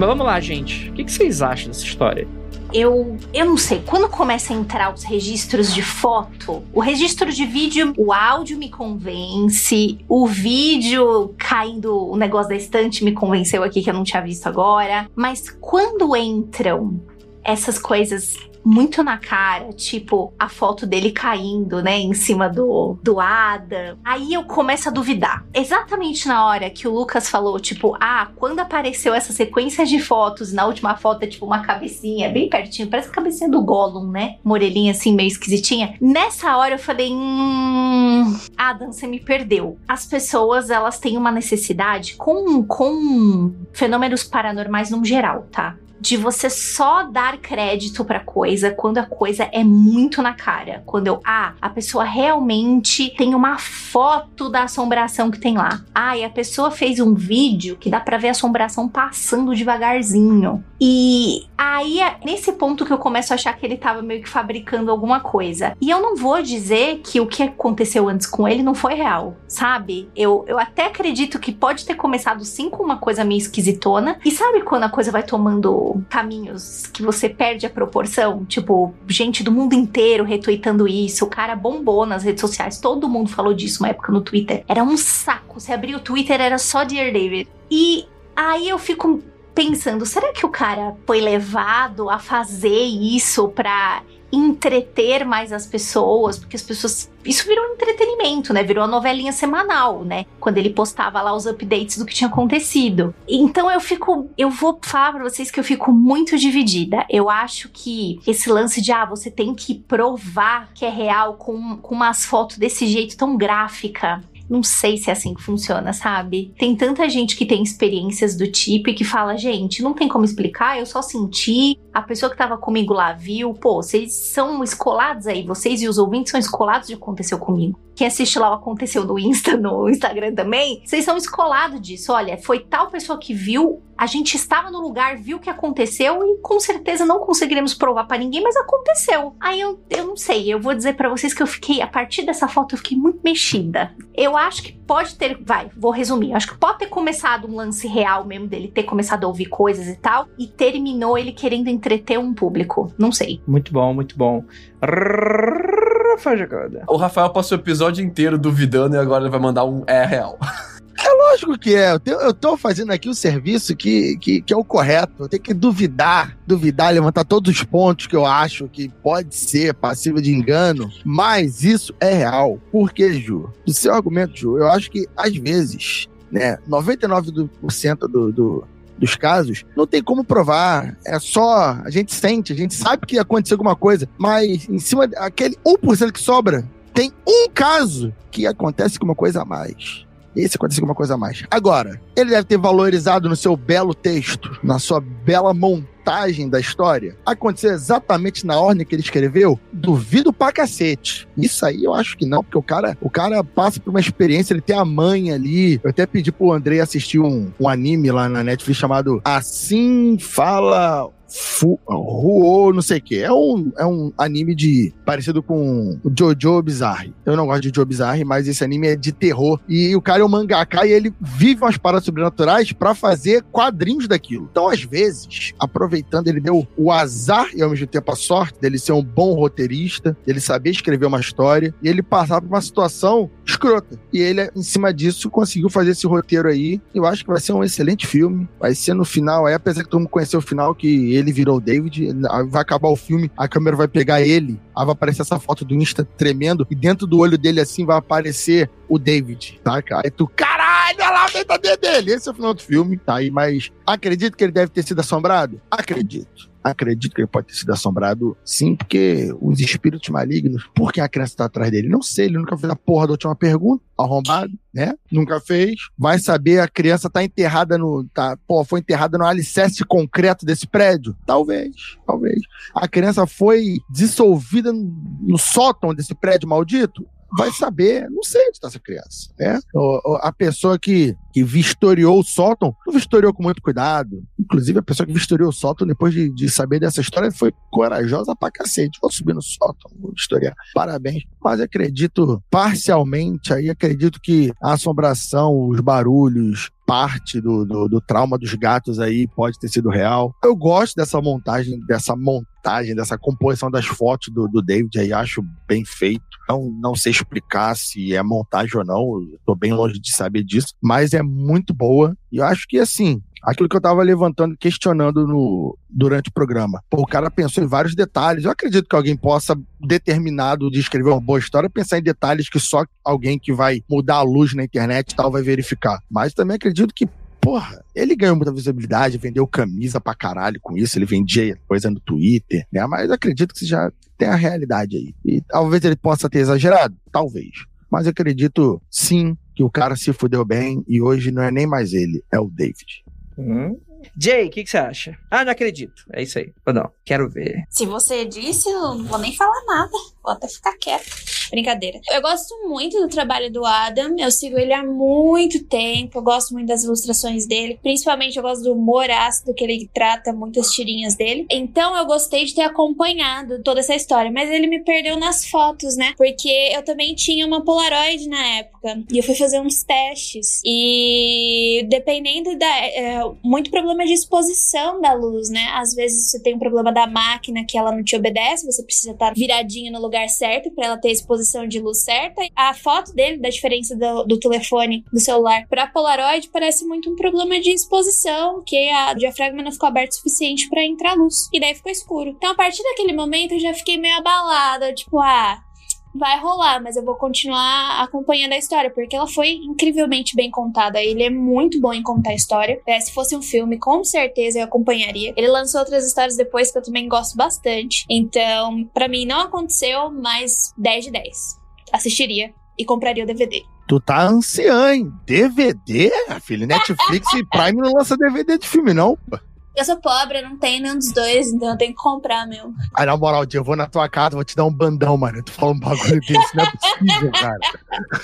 A: Mas vamos lá, gente. O que, vocês acham dessa história?
G: eu, eu não sei, quando começa a entrar os registros de foto, o registro de vídeo, o áudio me convence, o vídeo caindo o negócio da estante me convenceu aqui que eu não tinha visto agora, mas quando entram essas coisas muito na cara, tipo a foto dele caindo, né, em cima do, do Adam. Aí eu começo a duvidar. Exatamente na hora que o Lucas falou, tipo, ah, quando apareceu essa sequência de fotos, na última foto é tipo uma cabecinha bem pertinho, parece a cabecinha do Gollum, né? Morelinha assim, meio esquisitinha. Nessa hora eu falei, hum, Adam, você me perdeu. As pessoas, elas têm uma necessidade com, com fenômenos paranormais no geral, tá? De você só dar crédito pra coisa quando a coisa é muito na cara. Quando eu, ah, a pessoa realmente tem uma foto da assombração que tem lá. Ah, e a pessoa fez um vídeo que dá pra ver a assombração passando devagarzinho. E aí é nesse ponto que eu começo a achar que ele tava meio que fabricando alguma coisa. E eu não vou dizer que o que aconteceu antes com ele não foi real, sabe? Eu, eu até acredito que pode ter começado sim com uma coisa meio esquisitona. E sabe quando a coisa vai tomando caminhos que você perde a proporção. Tipo, gente do mundo inteiro retweetando isso. O cara bombou nas redes sociais. Todo mundo falou disso uma época no Twitter. Era um saco. Você abria o Twitter, era só Dear David. E aí eu fico pensando, será que o cara foi levado a fazer isso pra entreter mais as pessoas, porque as pessoas. Isso virou entretenimento, né? Virou a novelinha semanal, né? Quando ele postava lá os updates do que tinha acontecido. Então eu fico. Eu vou falar pra vocês que eu fico muito dividida. Eu acho que esse lance de, ah, você tem que provar que é real com, com umas fotos desse jeito tão gráfica não sei se é assim que funciona, sabe? Tem tanta gente que tem experiências do tipo e que fala, gente, não tem como explicar, eu só senti, a pessoa que tava comigo lá viu, pô, vocês são escolados aí, vocês e os ouvintes são escolados de aconteceu comigo. Quem assiste lá o aconteceu no Insta, no Instagram também, vocês são escolados disso. Olha, foi tal pessoa que viu, a gente estava no lugar, viu o que aconteceu e com certeza não conseguiremos provar para ninguém, mas aconteceu. Aí eu, eu não sei, eu vou dizer para vocês que eu fiquei, a partir dessa foto, eu fiquei muito mexida. Eu acho que pode ter, vai, vou resumir, acho que pode ter começado um lance real mesmo dele ter começado a ouvir coisas e tal, e terminou ele querendo entreter um público. Não sei.
A: Muito bom, muito bom. Rafael Jacoda.
D: O Rafael passou o episódio inteiro duvidando e agora ele vai mandar um é real.
C: É lógico que é. Eu, tô fazendo aqui o serviço que, que, que, é o correto. Eu tenho que duvidar, duvidar, levantar todos os pontos que eu acho que pode ser passível de engano. Mas isso é real. Por que, Ju? Do seu argumento, Ju, eu acho que às vezes, né, 99% do, do, dos casos, não tem como provar. É só. A gente sente, a gente sabe que aconteceu alguma coisa, mas em cima daquele 1% que sobra, tem um caso que acontece com uma coisa a mais. Esse aconteceu alguma coisa a mais. Agora, ele deve ter valorizado no seu belo texto, na sua bela montagem da história, aconteceu exatamente na ordem que ele escreveu? Duvido pra cacete. Isso aí eu acho que não, porque o cara, o cara passa por uma experiência, ele tem a mãe ali. Eu até pedi pro Andrei assistir um, um anime lá na Netflix chamado Assim Fala Ruo, não sei o que. É um, é um anime de parecido com Jojo Bizarre. Eu não gosto de Jojo Bizarre, mas esse anime é de terror. E o cara é um mangaka e ele vive umas paradas sobrenaturais para fazer quadrinhos daquilo. Então, às vezes, aproveitando, ele deu o azar e ao mesmo tempo a sorte dele ser um bom roteirista, dele saber escrever uma história e ele passar por uma situação escrota. E ele, em cima disso, conseguiu fazer esse roteiro aí. Eu acho que vai ser um excelente filme. Vai ser no final, aí, apesar que todo mundo conheceu o final, que ele virou David, vai acabar o filme, a câmera vai pegar ele, aí vai aparecer essa foto do Insta tremendo, e dentro do olho dele, assim, vai aparecer o David, tá, cara? Aí tu, caralho, olha lá a dele. Esse é o final do filme, tá aí, mas acredito que ele deve ter sido assombrado? Acredito acredito que ele pode ter sido assombrado, sim, porque os espíritos malignos, por que a criança tá atrás dele? Não sei, ele nunca fez a porra da última pergunta, arrombado, né? Nunca fez. Vai saber, a criança tá enterrada no. Tá, pô, foi enterrada no alicerce concreto desse prédio? Talvez, talvez. A criança foi dissolvida no, no sótão desse prédio maldito? vai saber, não sei onde está essa criança, né? A pessoa que, que vistoriou o sótão, não vistoriou com muito cuidado. Inclusive, a pessoa que vistoriou o sótão, depois de, de saber dessa história, foi corajosa pra cacete. Vou subir no sótão, vou vistoriar. Parabéns. Mas acredito parcialmente aí, acredito que a assombração, os barulhos, parte do, do, do, trauma dos gatos aí pode ter sido real. Eu gosto dessa montagem, dessa montagem, dessa composição das fotos do, do David aí, acho bem feito. Não, não sei explicar se é montagem ou não, tô bem longe de saber disso, mas é muito boa. E eu acho que, assim, aquilo que eu tava levantando, questionando no, durante o programa. Pô, o cara pensou em vários detalhes. Eu acredito que alguém possa, determinado de escrever uma boa história, pensar em detalhes que só alguém que vai mudar a luz na internet e tal vai verificar. Mas também acredito que porra, ele ganhou muita visibilidade, vendeu camisa pra caralho com isso, ele vendia coisa no Twitter, né? Mas acredito que já tem a realidade aí. E talvez ele possa ter exagerado, talvez. Mas acredito sim que o cara se fudeu bem e hoje não é nem mais ele, é o David.
A: Hum. Jay, o que, que, você acha? Ah, não acredito. É isso aí. Ou não? Quero ver.
F: Se você disse, eu não vou nem falar nada. Vou até ficar quieto. Brincadeira. Eu gosto muito do trabalho do Adam. Eu sigo ele há muito tempo. Eu gosto muito das ilustrações dele. Principalmente eu gosto do humor ácido que ele trata muitas tirinhas dele. Então eu gostei de ter acompanhado toda essa história. Mas ele me perdeu nas fotos, né? Porque eu também tinha uma Polaroid na época. E eu fui fazer uns testes. E dependendo da. É, muito problema de exposição da luz, né? Às vezes você tem um problema da máquina que ela não te obedece. Você precisa estar viradinho no lugar certo para ela ter exposição posição de luz certa. A foto dele, da diferença do, do telefone, do celular, para Polaroid, parece muito um problema de exposição, que a diafragma não ficou aberta o suficiente para entrar luz. E daí ficou escuro. Então, a partir daquele momento, eu já fiquei meio abalada, tipo, ah, vai rolar, mas eu vou continuar acompanhando a história, porque ela foi incrivelmente bem contada. Ele é muito bom em contar a história. É, se fosse um filme, com certeza eu acompanharia. Ele lançou outras histórias depois que eu também gosto bastante. Então, para mim não aconteceu, mas 10 de 10. Assistiria e compraria o DVD.
C: Tu tá anciã, hein? DVD? Filho, Netflix e Prime não lança DVD de filme, não.
F: Eu sou pobre, eu não tenho nenhum dos dois, então eu tenho que comprar, meu.
C: Aí, na moral, eu vou na tua casa, vou te dar um bandão, mano. Tu fala um bagulho desse, não é possível, cara.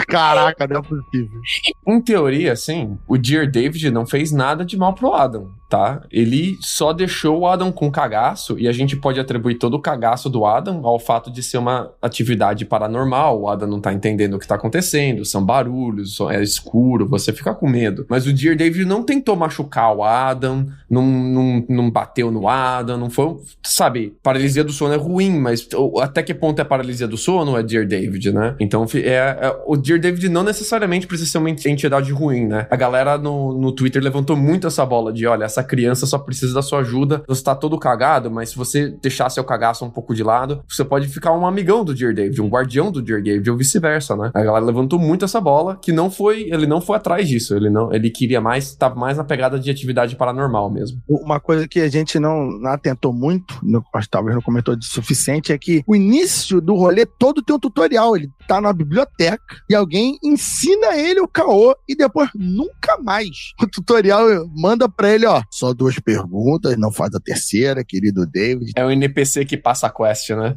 C: Caraca, não é possível.
D: Em teoria, assim, o Dear David não fez nada de mal pro Adam tá? Ele só deixou o Adam com cagaço e a gente pode atribuir todo o cagaço do Adam ao fato de ser uma atividade paranormal. O Adam não tá entendendo o que tá acontecendo, são barulhos, é escuro, você fica com medo. Mas o Dear David não tentou machucar o Adam, não, não, não bateu no Adam, não foi, sabe, paralisia do sono é ruim, mas até que ponto é paralisia do sono é Dear David, né? Então é, é, o Dear David não necessariamente precisa ser uma entidade ruim, né? A galera no, no Twitter levantou muito essa bola de, olha, essa criança só precisa da sua ajuda. Você tá todo cagado, mas se você deixar seu cagaço um pouco de lado, você pode ficar um amigão do Dear David, um guardião do Dear David, ou vice-versa, né? A galera levantou muito essa bola, que não foi, ele não foi atrás disso, ele não, ele queria mais, tava mais na pegada de atividade paranormal mesmo.
C: Uma coisa que a gente não, não atentou muito, no, talvez não comentou de suficiente, é que o início do rolê todo tem um tutorial, ele tá na biblioteca e alguém ensina ele o caô e depois nunca mais o tutorial manda pra ele, ó, só duas perguntas, não faz a terceira, querido David.
D: É o NPC que passa a quest, né?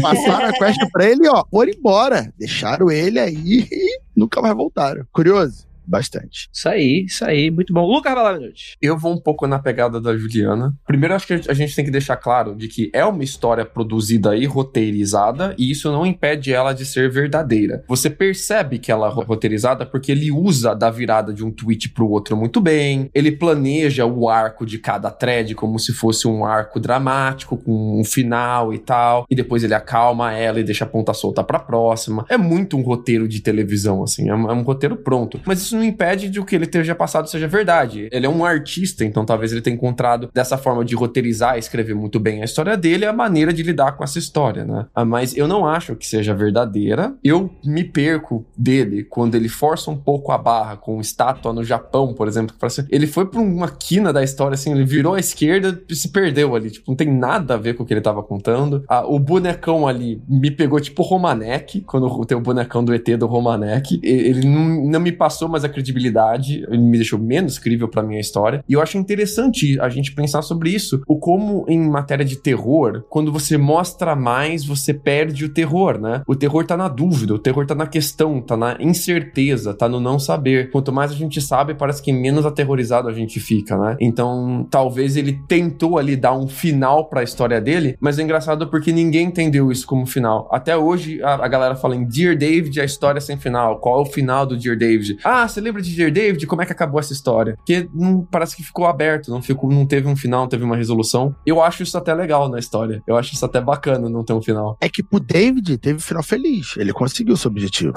C: Passaram a quest pra ele, ó, foram embora. Deixaram ele aí e nunca mais voltaram. Curioso? Bastante.
A: Isso aí, isso aí, muito bom. Lucas Balaminute.
D: Eu vou um pouco na pegada da Juliana. Primeiro, acho que a gente tem que deixar claro de que é uma história produzida e roteirizada, e isso não impede ela de ser verdadeira. Você percebe que ela é roteirizada porque ele usa da virada de um tweet pro outro muito bem, ele planeja o arco de cada thread como se fosse um arco dramático, com um final e tal, e depois ele acalma ela e deixa a ponta solta pra próxima. É muito um roteiro de televisão, assim, é um, é um roteiro pronto. Mas isso não impede de o que ele esteja passado seja verdade. Ele é um artista, então talvez ele tenha encontrado dessa forma de roteirizar e escrever muito bem a história dele, a maneira de lidar com essa história, né? Ah, Mas eu não acho que seja verdadeira. Eu me perco dele quando ele força um pouco a barra com estátua no Japão, por exemplo. parece- Ele foi pra uma quina da história, assim, ele virou à esquerda e se perdeu ali. Tipo, não tem nada a ver com o que ele tava contando. Ah, o bonecão ali me pegou tipo Romanek, quando tem o bonecão do ET do Romanek. Ele não, não me passou mais a credibilidade, me deixou menos crível pra minha história. E eu acho interessante a gente pensar sobre isso. O como em matéria de terror, quando você mostra mais, você perde o terror, né? O terror tá na dúvida, o terror tá na questão, tá na incerteza, tá no não saber. Quanto mais a gente sabe, parece que menos aterrorizado a gente fica, né? Então, talvez ele tentou ali dar um final pra história dele, mas é engraçado porque ninguém entendeu isso como final. Até hoje, a, a galera fala em Dear David, a história sem final. Qual é o final do Dear David? Ah, você lembra de Dear David? Como é que acabou essa história? Porque não, parece que ficou aberto, não, ficou, não teve um final, não teve uma resolução. Eu acho isso até legal na história. Eu acho isso até bacana não ter um final.
C: É que pro David teve final feliz. Ele conseguiu seu objetivo.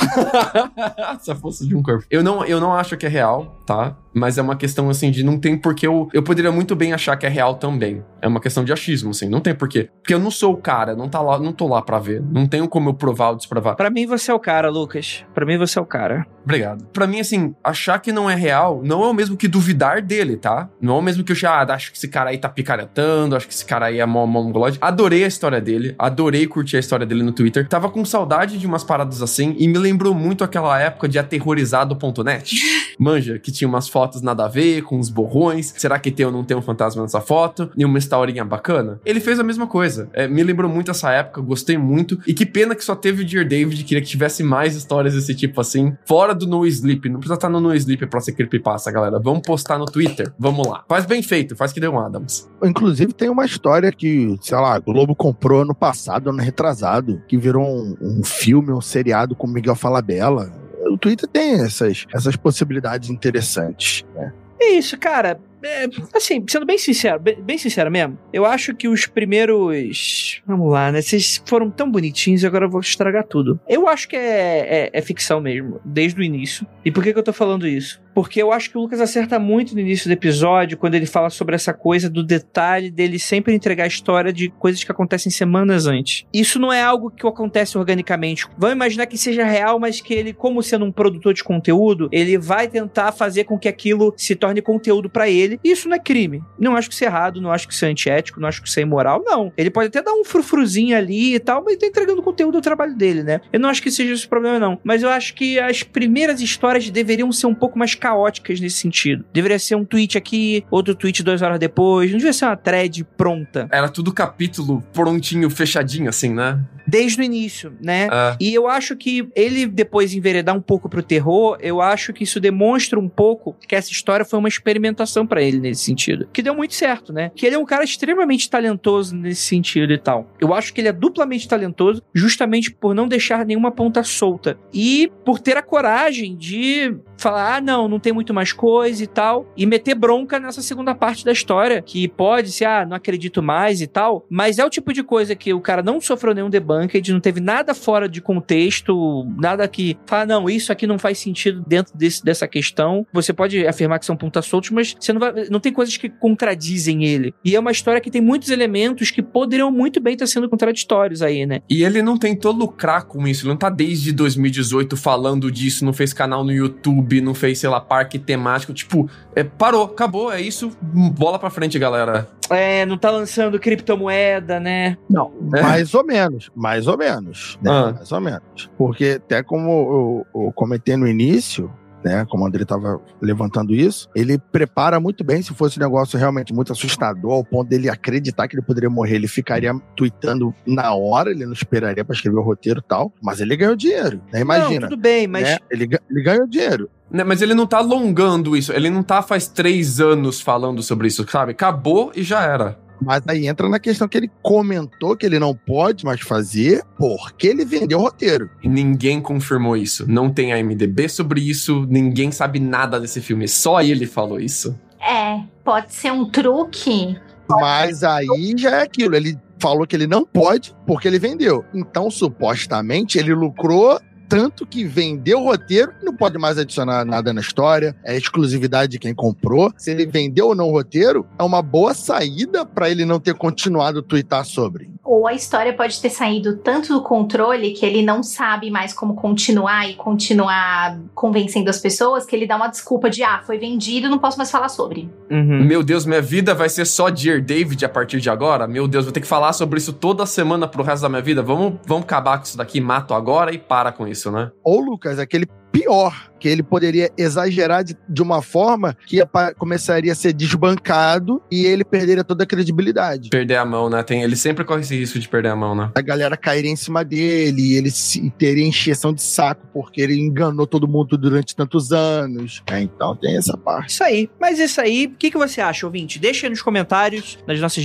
D: Se a força de um corpo. Eu não, eu não acho que é real, tá? Mas é uma questão assim de não tem porque eu. Eu poderia muito bem achar que é real também. É uma questão de achismo, assim. Não tem porquê. Porque eu não sou o cara, não, tá lá, não tô lá pra ver. Não tenho como eu provar ou desprovar.
A: Pra mim você é o cara, Lucas. Pra mim você é o cara.
D: Obrigado. Pra mim, assim, achar que não é real não é o mesmo que duvidar dele, tá? Não é o mesmo que eu achar, ah, acho que esse cara aí tá picaretando, acho que esse cara aí é mó mongolode. Adorei a história dele, adorei curtir a história dele no Twitter. Tava com saudade de umas paradas assim e me lembrou muito aquela época de aterrorizado.net. Manja, que tinha umas fotos nada a ver, com uns borrões. Será que tem ou não tem um fantasma nessa foto? E uma historinha bacana. Ele fez a mesma coisa. É, me lembrou muito essa época, gostei muito. E que pena que só teve o Dear David, queria que tivesse mais histórias desse tipo assim. Fora do No Sleep. Não precisa estar no No Sleep pra ser creepypasta, galera. Vamos postar no Twitter. Vamos lá. Faz bem feito, faz que deu um Adams.
C: Inclusive, tem uma história que, sei lá, a Globo comprou ano passado, ano retrasado, que virou um, um filme, um seriado com Miguel Falabella. O Twitter tem essas, essas possibilidades interessantes. Né?
A: É isso, cara. É, assim, sendo bem sincero, bem, bem sincero mesmo, eu acho que os primeiros. Vamos lá, né? Vocês foram tão bonitinhos e agora eu vou estragar tudo. Eu acho que é, é, é ficção mesmo, desde o início. E por que, que eu tô falando isso? Porque eu acho que o Lucas acerta muito no início do episódio, quando ele fala sobre essa coisa do detalhe dele sempre entregar a história de coisas que acontecem semanas antes. Isso não é algo que acontece organicamente. Vamos imaginar que seja real, mas que ele, como sendo um produtor de conteúdo, ele vai tentar fazer com que aquilo se torne conteúdo pra ele. Isso não é crime. Não acho que isso é errado, não acho que isso é antiético, não acho que isso é imoral, não. Ele pode até dar um frufruzinho ali e tal, mas tá entregando conteúdo do trabalho dele, né? Eu não acho que seja esse problema, não. Mas eu acho que as primeiras histórias deveriam ser um pouco mais caóticas nesse sentido. Deveria ser um tweet aqui, outro tweet duas horas depois. Não devia ser uma thread pronta.
D: Era tudo capítulo prontinho, fechadinho, assim, né?
A: Desde o início, né?
D: Ah.
A: E eu acho que ele depois enveredar um pouco pro terror, eu acho que isso demonstra um pouco que essa história foi uma experimentação pra ele nesse sentido. Que deu muito certo, né? Que ele é um cara extremamente talentoso nesse sentido e tal. Eu acho que ele é duplamente talentoso justamente por não deixar nenhuma ponta solta e por ter a coragem de falar: "Ah, não, não tem muito mais coisa e tal", e meter bronca nessa segunda parte da história, que pode ser, ah, não acredito mais e tal, mas é o tipo de coisa que o cara não sofreu nenhum debunked, não teve nada fora de contexto, nada que fala, não, isso aqui não faz sentido dentro desse, dessa questão. Você pode afirmar que são pontas soltas, mas você não, vai, não tem coisas que contradizem ele. E é uma história que tem muitos elementos que poderiam muito bem estar sendo contraditórios aí, né?
D: E ele não tentou lucrar com isso, ele não tá desde 2018 falando disso, não fez canal no YouTube, não fez, sei lá, parque temático. Tipo, é, parou, acabou, é isso, bola pra frente, galera.
A: É, não tá lançando criptomoeda, né?
C: Não,
D: É.
C: mais ou menos, mais ou menos, né?
D: Ah.
C: Mais ou menos. Porque até como eu, eu comentei no início, né? Como o André estava levantando isso. Ele prepara muito bem. Se fosse um negócio realmente muito assustador, ao ponto dele acreditar que ele poderia morrer, ele ficaria tweetando na hora, ele não esperaria para escrever o roteiro e tal. Mas ele ganhou dinheiro, né? Imagina.
A: Não, tudo bem, mas.
C: né? Ele, ele ganhou dinheiro.
D: Né, Mas ele não tá alongando isso. Ele não tá faz três anos falando sobre isso, sabe? Acabou e já era.
C: Mas aí entra na questão que ele comentou que ele não pode mais fazer porque ele vendeu o roteiro.
D: E ninguém confirmou isso. Não tem IMDB sobre isso. Ninguém sabe nada desse filme. Só ele falou isso.
G: É, pode ser um truque.
C: Mas aí já é aquilo. Ele falou que ele não pode porque ele vendeu. Então, supostamente, ele lucrou tanto que vendeu o roteiro não pode mais adicionar nada na história. É exclusividade de quem comprou. Se ele vendeu ou não o roteiro, é uma boa saída para ele não ter continuado a twittar sobre.
G: Ou a história pode ter saído tanto do controle que ele não sabe mais como continuar e continuar convencendo as pessoas que ele dá uma desculpa de ah, foi vendido, não posso mais falar sobre.
A: Uhum.
D: Meu Deus, minha vida vai ser só Dear David a partir de agora? Meu Deus, vou ter que falar sobre isso toda semana pro resto da minha vida. Vamos, vamos acabar com isso daqui, mato agora e para com isso, né?
C: Ou, Lucas, aquele pior, que ele poderia exagerar de, de uma forma que ia começaria a ser desbancado e ele perderia toda a credibilidade.
D: Perder a mão, né? Tem, ele sempre corre esse risco de perder a mão, né?
C: A galera cairia em cima dele, e ele se, teria encheção de saco porque ele enganou todo mundo durante tantos anos. É, então tem essa parte.
A: Isso aí. Mas isso aí, o que, que você acha, ouvinte? Deixa aí nos comentários, nas nossas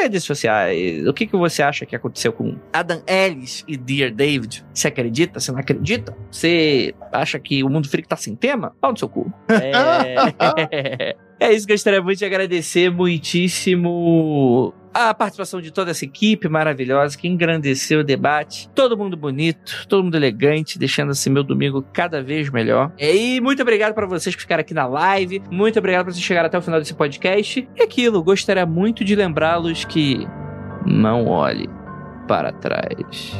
A: redes sociais. O que, que você acha que aconteceu com Adam Ellis e Dear David? Você acredita? Você não acredita? Você acha que o Mundo Freak tá sem tema? Pau no seu cu. É... é isso gostaria muito de agradecer muitíssimo a participação de toda essa equipe maravilhosa que engrandeceu o debate. Todo mundo bonito, todo mundo elegante, deixando esse meu domingo cada vez melhor. E muito obrigado para vocês que ficaram aqui na live. Muito obrigado por vocês chegarem até o final desse podcast. E aquilo, gostaria muito de lembrá-los que não olhe para trás.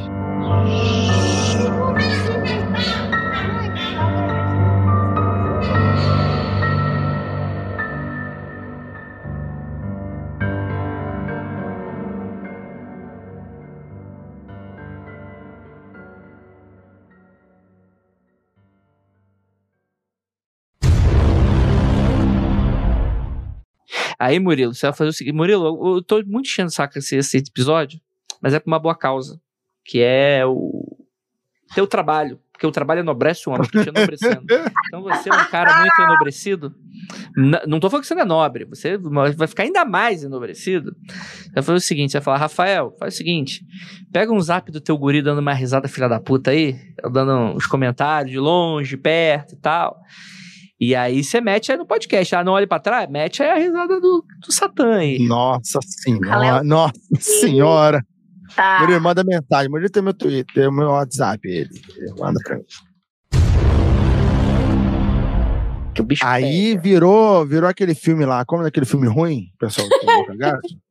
A: Aí, Murilo, você vai fazer o seguinte. Murilo, eu, eu tô muito enchendo o saco esse, esse episódio, mas é por uma boa causa. Que é o teu trabalho. Porque o trabalho enobrece o homem, te enobrecendo. Então você é um cara muito enobrecido. Não tô falando que você não é nobre, você vai ficar ainda mais enobrecido. Vai fazer o seguinte: você vai falar, Rafael, faz o seguinte: pega um zap do teu guri dando uma risada, filha da puta aí, dando uns comentários de longe, perto e tal. E aí você mete aí no podcast. Ah, não olhe pra trás? Mete aí a risada do, do Satã aí.
C: Nossa senhora. Nossa senhora.
G: Tá.
C: Murilo, manda mensagem. Murilo tem meu Twitter, meu WhatsApp. Ele. Manda pra mim.
A: Que o bicho
C: Aí virou, virou aquele filme lá. Como é aquele filme ruim, pessoal?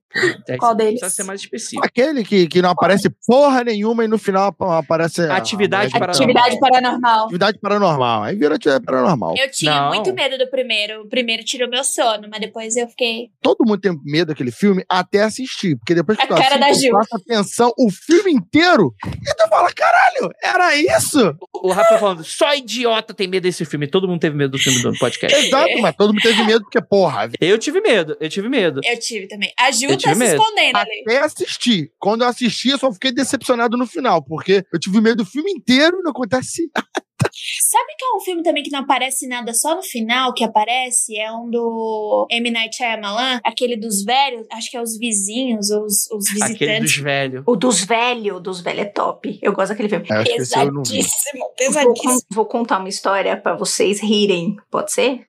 F: Qual deles?
A: Precisa ser mais específico.
C: Aquele que, que não aparece porra nenhuma e no final ap- aparece.
A: Atividade
C: a-
A: paranormal.
F: Atividade paranormal.
C: Atividade paranormal. Aí virou atividade paranormal.
F: Eu tinha
A: Não.
F: muito medo do primeiro. O primeiro tirou meu sono, mas depois eu fiquei.
C: Todo mundo tem medo daquele filme até assistir. Porque depois que
F: A
C: tu
F: cara da
C: assiste,
F: Gil.
C: presta atenção o filme inteiro e tu fala: caralho, era isso?
A: O Rafa falando, só idiota tem medo desse filme. Todo mundo teve medo do filme do podcast.
C: Exato, mas todo mundo teve medo porque, porra,
A: Eu tive medo, eu tive medo.
F: Eu tive também. A Ju
A: Eu
F: tá se
A: medo.
F: escondendo ali.
C: até assistir. Quando eu assisti, eu só fiquei decepcionado no final, porque eu tive medo do filme inteiro e não acontece.
F: Sabe que é um filme também que não aparece nada só no final que aparece? É um do M. Night Shyamalan, aquele dos velhos, acho que é os vizinhos, os, os
A: Aquele
F: visitantes.
A: dos velhos.
G: O dos velhos, dos velhos é top. Eu gosto daquele filme.
C: É.
F: Pesadíssimo,
G: Vou,
F: pesadíssimo.
G: con- vou contar uma história pra vocês rirem, pode ser?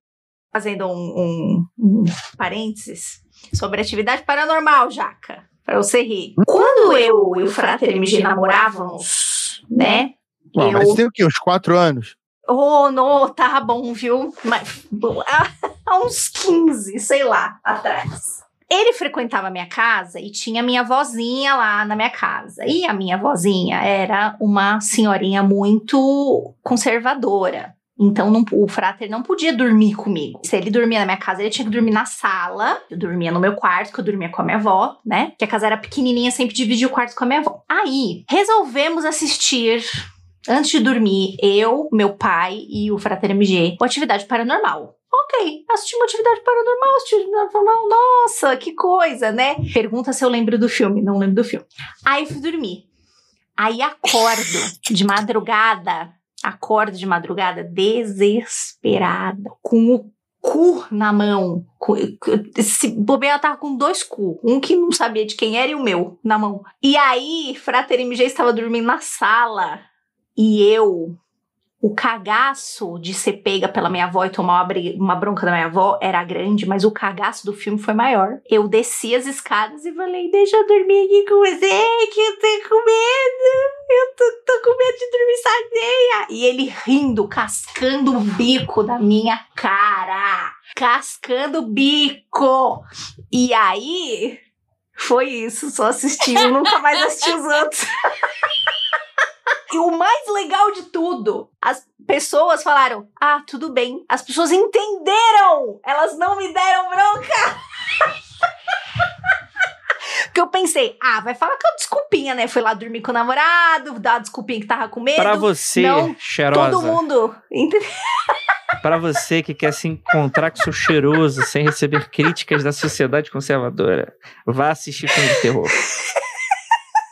G: Fazendo um, um- um parênteses sobre atividade paranormal, Jaca, pra você rir. Quando eu e o Frater MG namorávamos, né?
C: Bom,
G: eu...
C: mas tem o quê? Uns quatro anos?
G: Oh, não, tá bom, viu? Mas, há, há uns 15, sei lá, atrás. Ele frequentava a minha casa e tinha minha vozinha lá na minha casa. E a minha vozinha era uma senhorinha muito conservadora. Então não- o frater não podia dormir comigo. Se ele dormia na minha casa, ele tinha que dormir na sala. Eu dormia no meu quarto, que eu dormia com a minha avó, né? Que a casa era pequenininha, sempre dividia o quarto com a minha avó. Aí, resolvemos assistir Antes de dormir, eu, meu pai e o Frater MG, com atividade paranormal. Ok, assisti uma atividade paranormal, assisti uma paranormal, nossa, que coisa, né? Pergunta se eu lembro do filme, não lembro do filme. Aí fui dormir. Aí acordo de madrugada, acordo de madrugada desesperada, com o cu na mão. Se bobear, tava com dois cu. Um que não sabia de quem era e o meu na mão. E aí, Frater MG estava dormindo na sala. E eu, o cagaço de ser pega pela minha avó e tomar uma, bronca da minha avó era grande, mas o cagaço do filme foi maior. Eu desci as escadas e falei: Deixa eu dormir aqui com você, que eu tô com medo. Eu tô, tô com medo de dormir sozinha. E ele rindo, cascando o bico da minha cara. Cascando o bico. E aí. Foi isso, só assisti. Eu nunca mais assisti os outros. E o mais legal de tudo, as pessoas falaram: Ah, tudo bem. As pessoas entenderam! Elas não me deram bronca! Porque eu pensei, ah, vai falar que é uma desculpinha, né? Foi lá dormir com o namorado, dar uma desculpinha que tava com medo.
A: Pra você,
G: Não,
A: cheirosa.
G: Todo mundo. Entendeu?
A: Pra você que quer se encontrar com seu cheiroso sem receber críticas da sociedade conservadora, vá assistir filme de terror.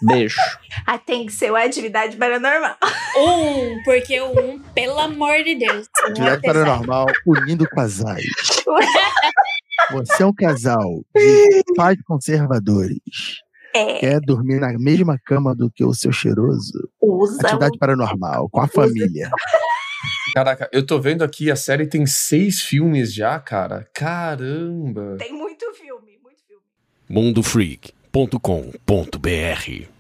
A: Beijo.
G: Ah, tem que ser uma atividade paranormal.
F: Um, porque o um, pelo amor de Deus.
C: Atividade paranormal unindo casais. Você é um casal de pais conservadores.
G: É,
C: Quer dormir na mesma cama do que o seu cheiroso?
G: usa.
C: Atividade paranormal, com a família.
D: Caraca, eu tô vendo aqui, a série tem seis filmes já, cara. Caramba.
G: Tem muito filme, muito filme.
B: mundofreak.com.br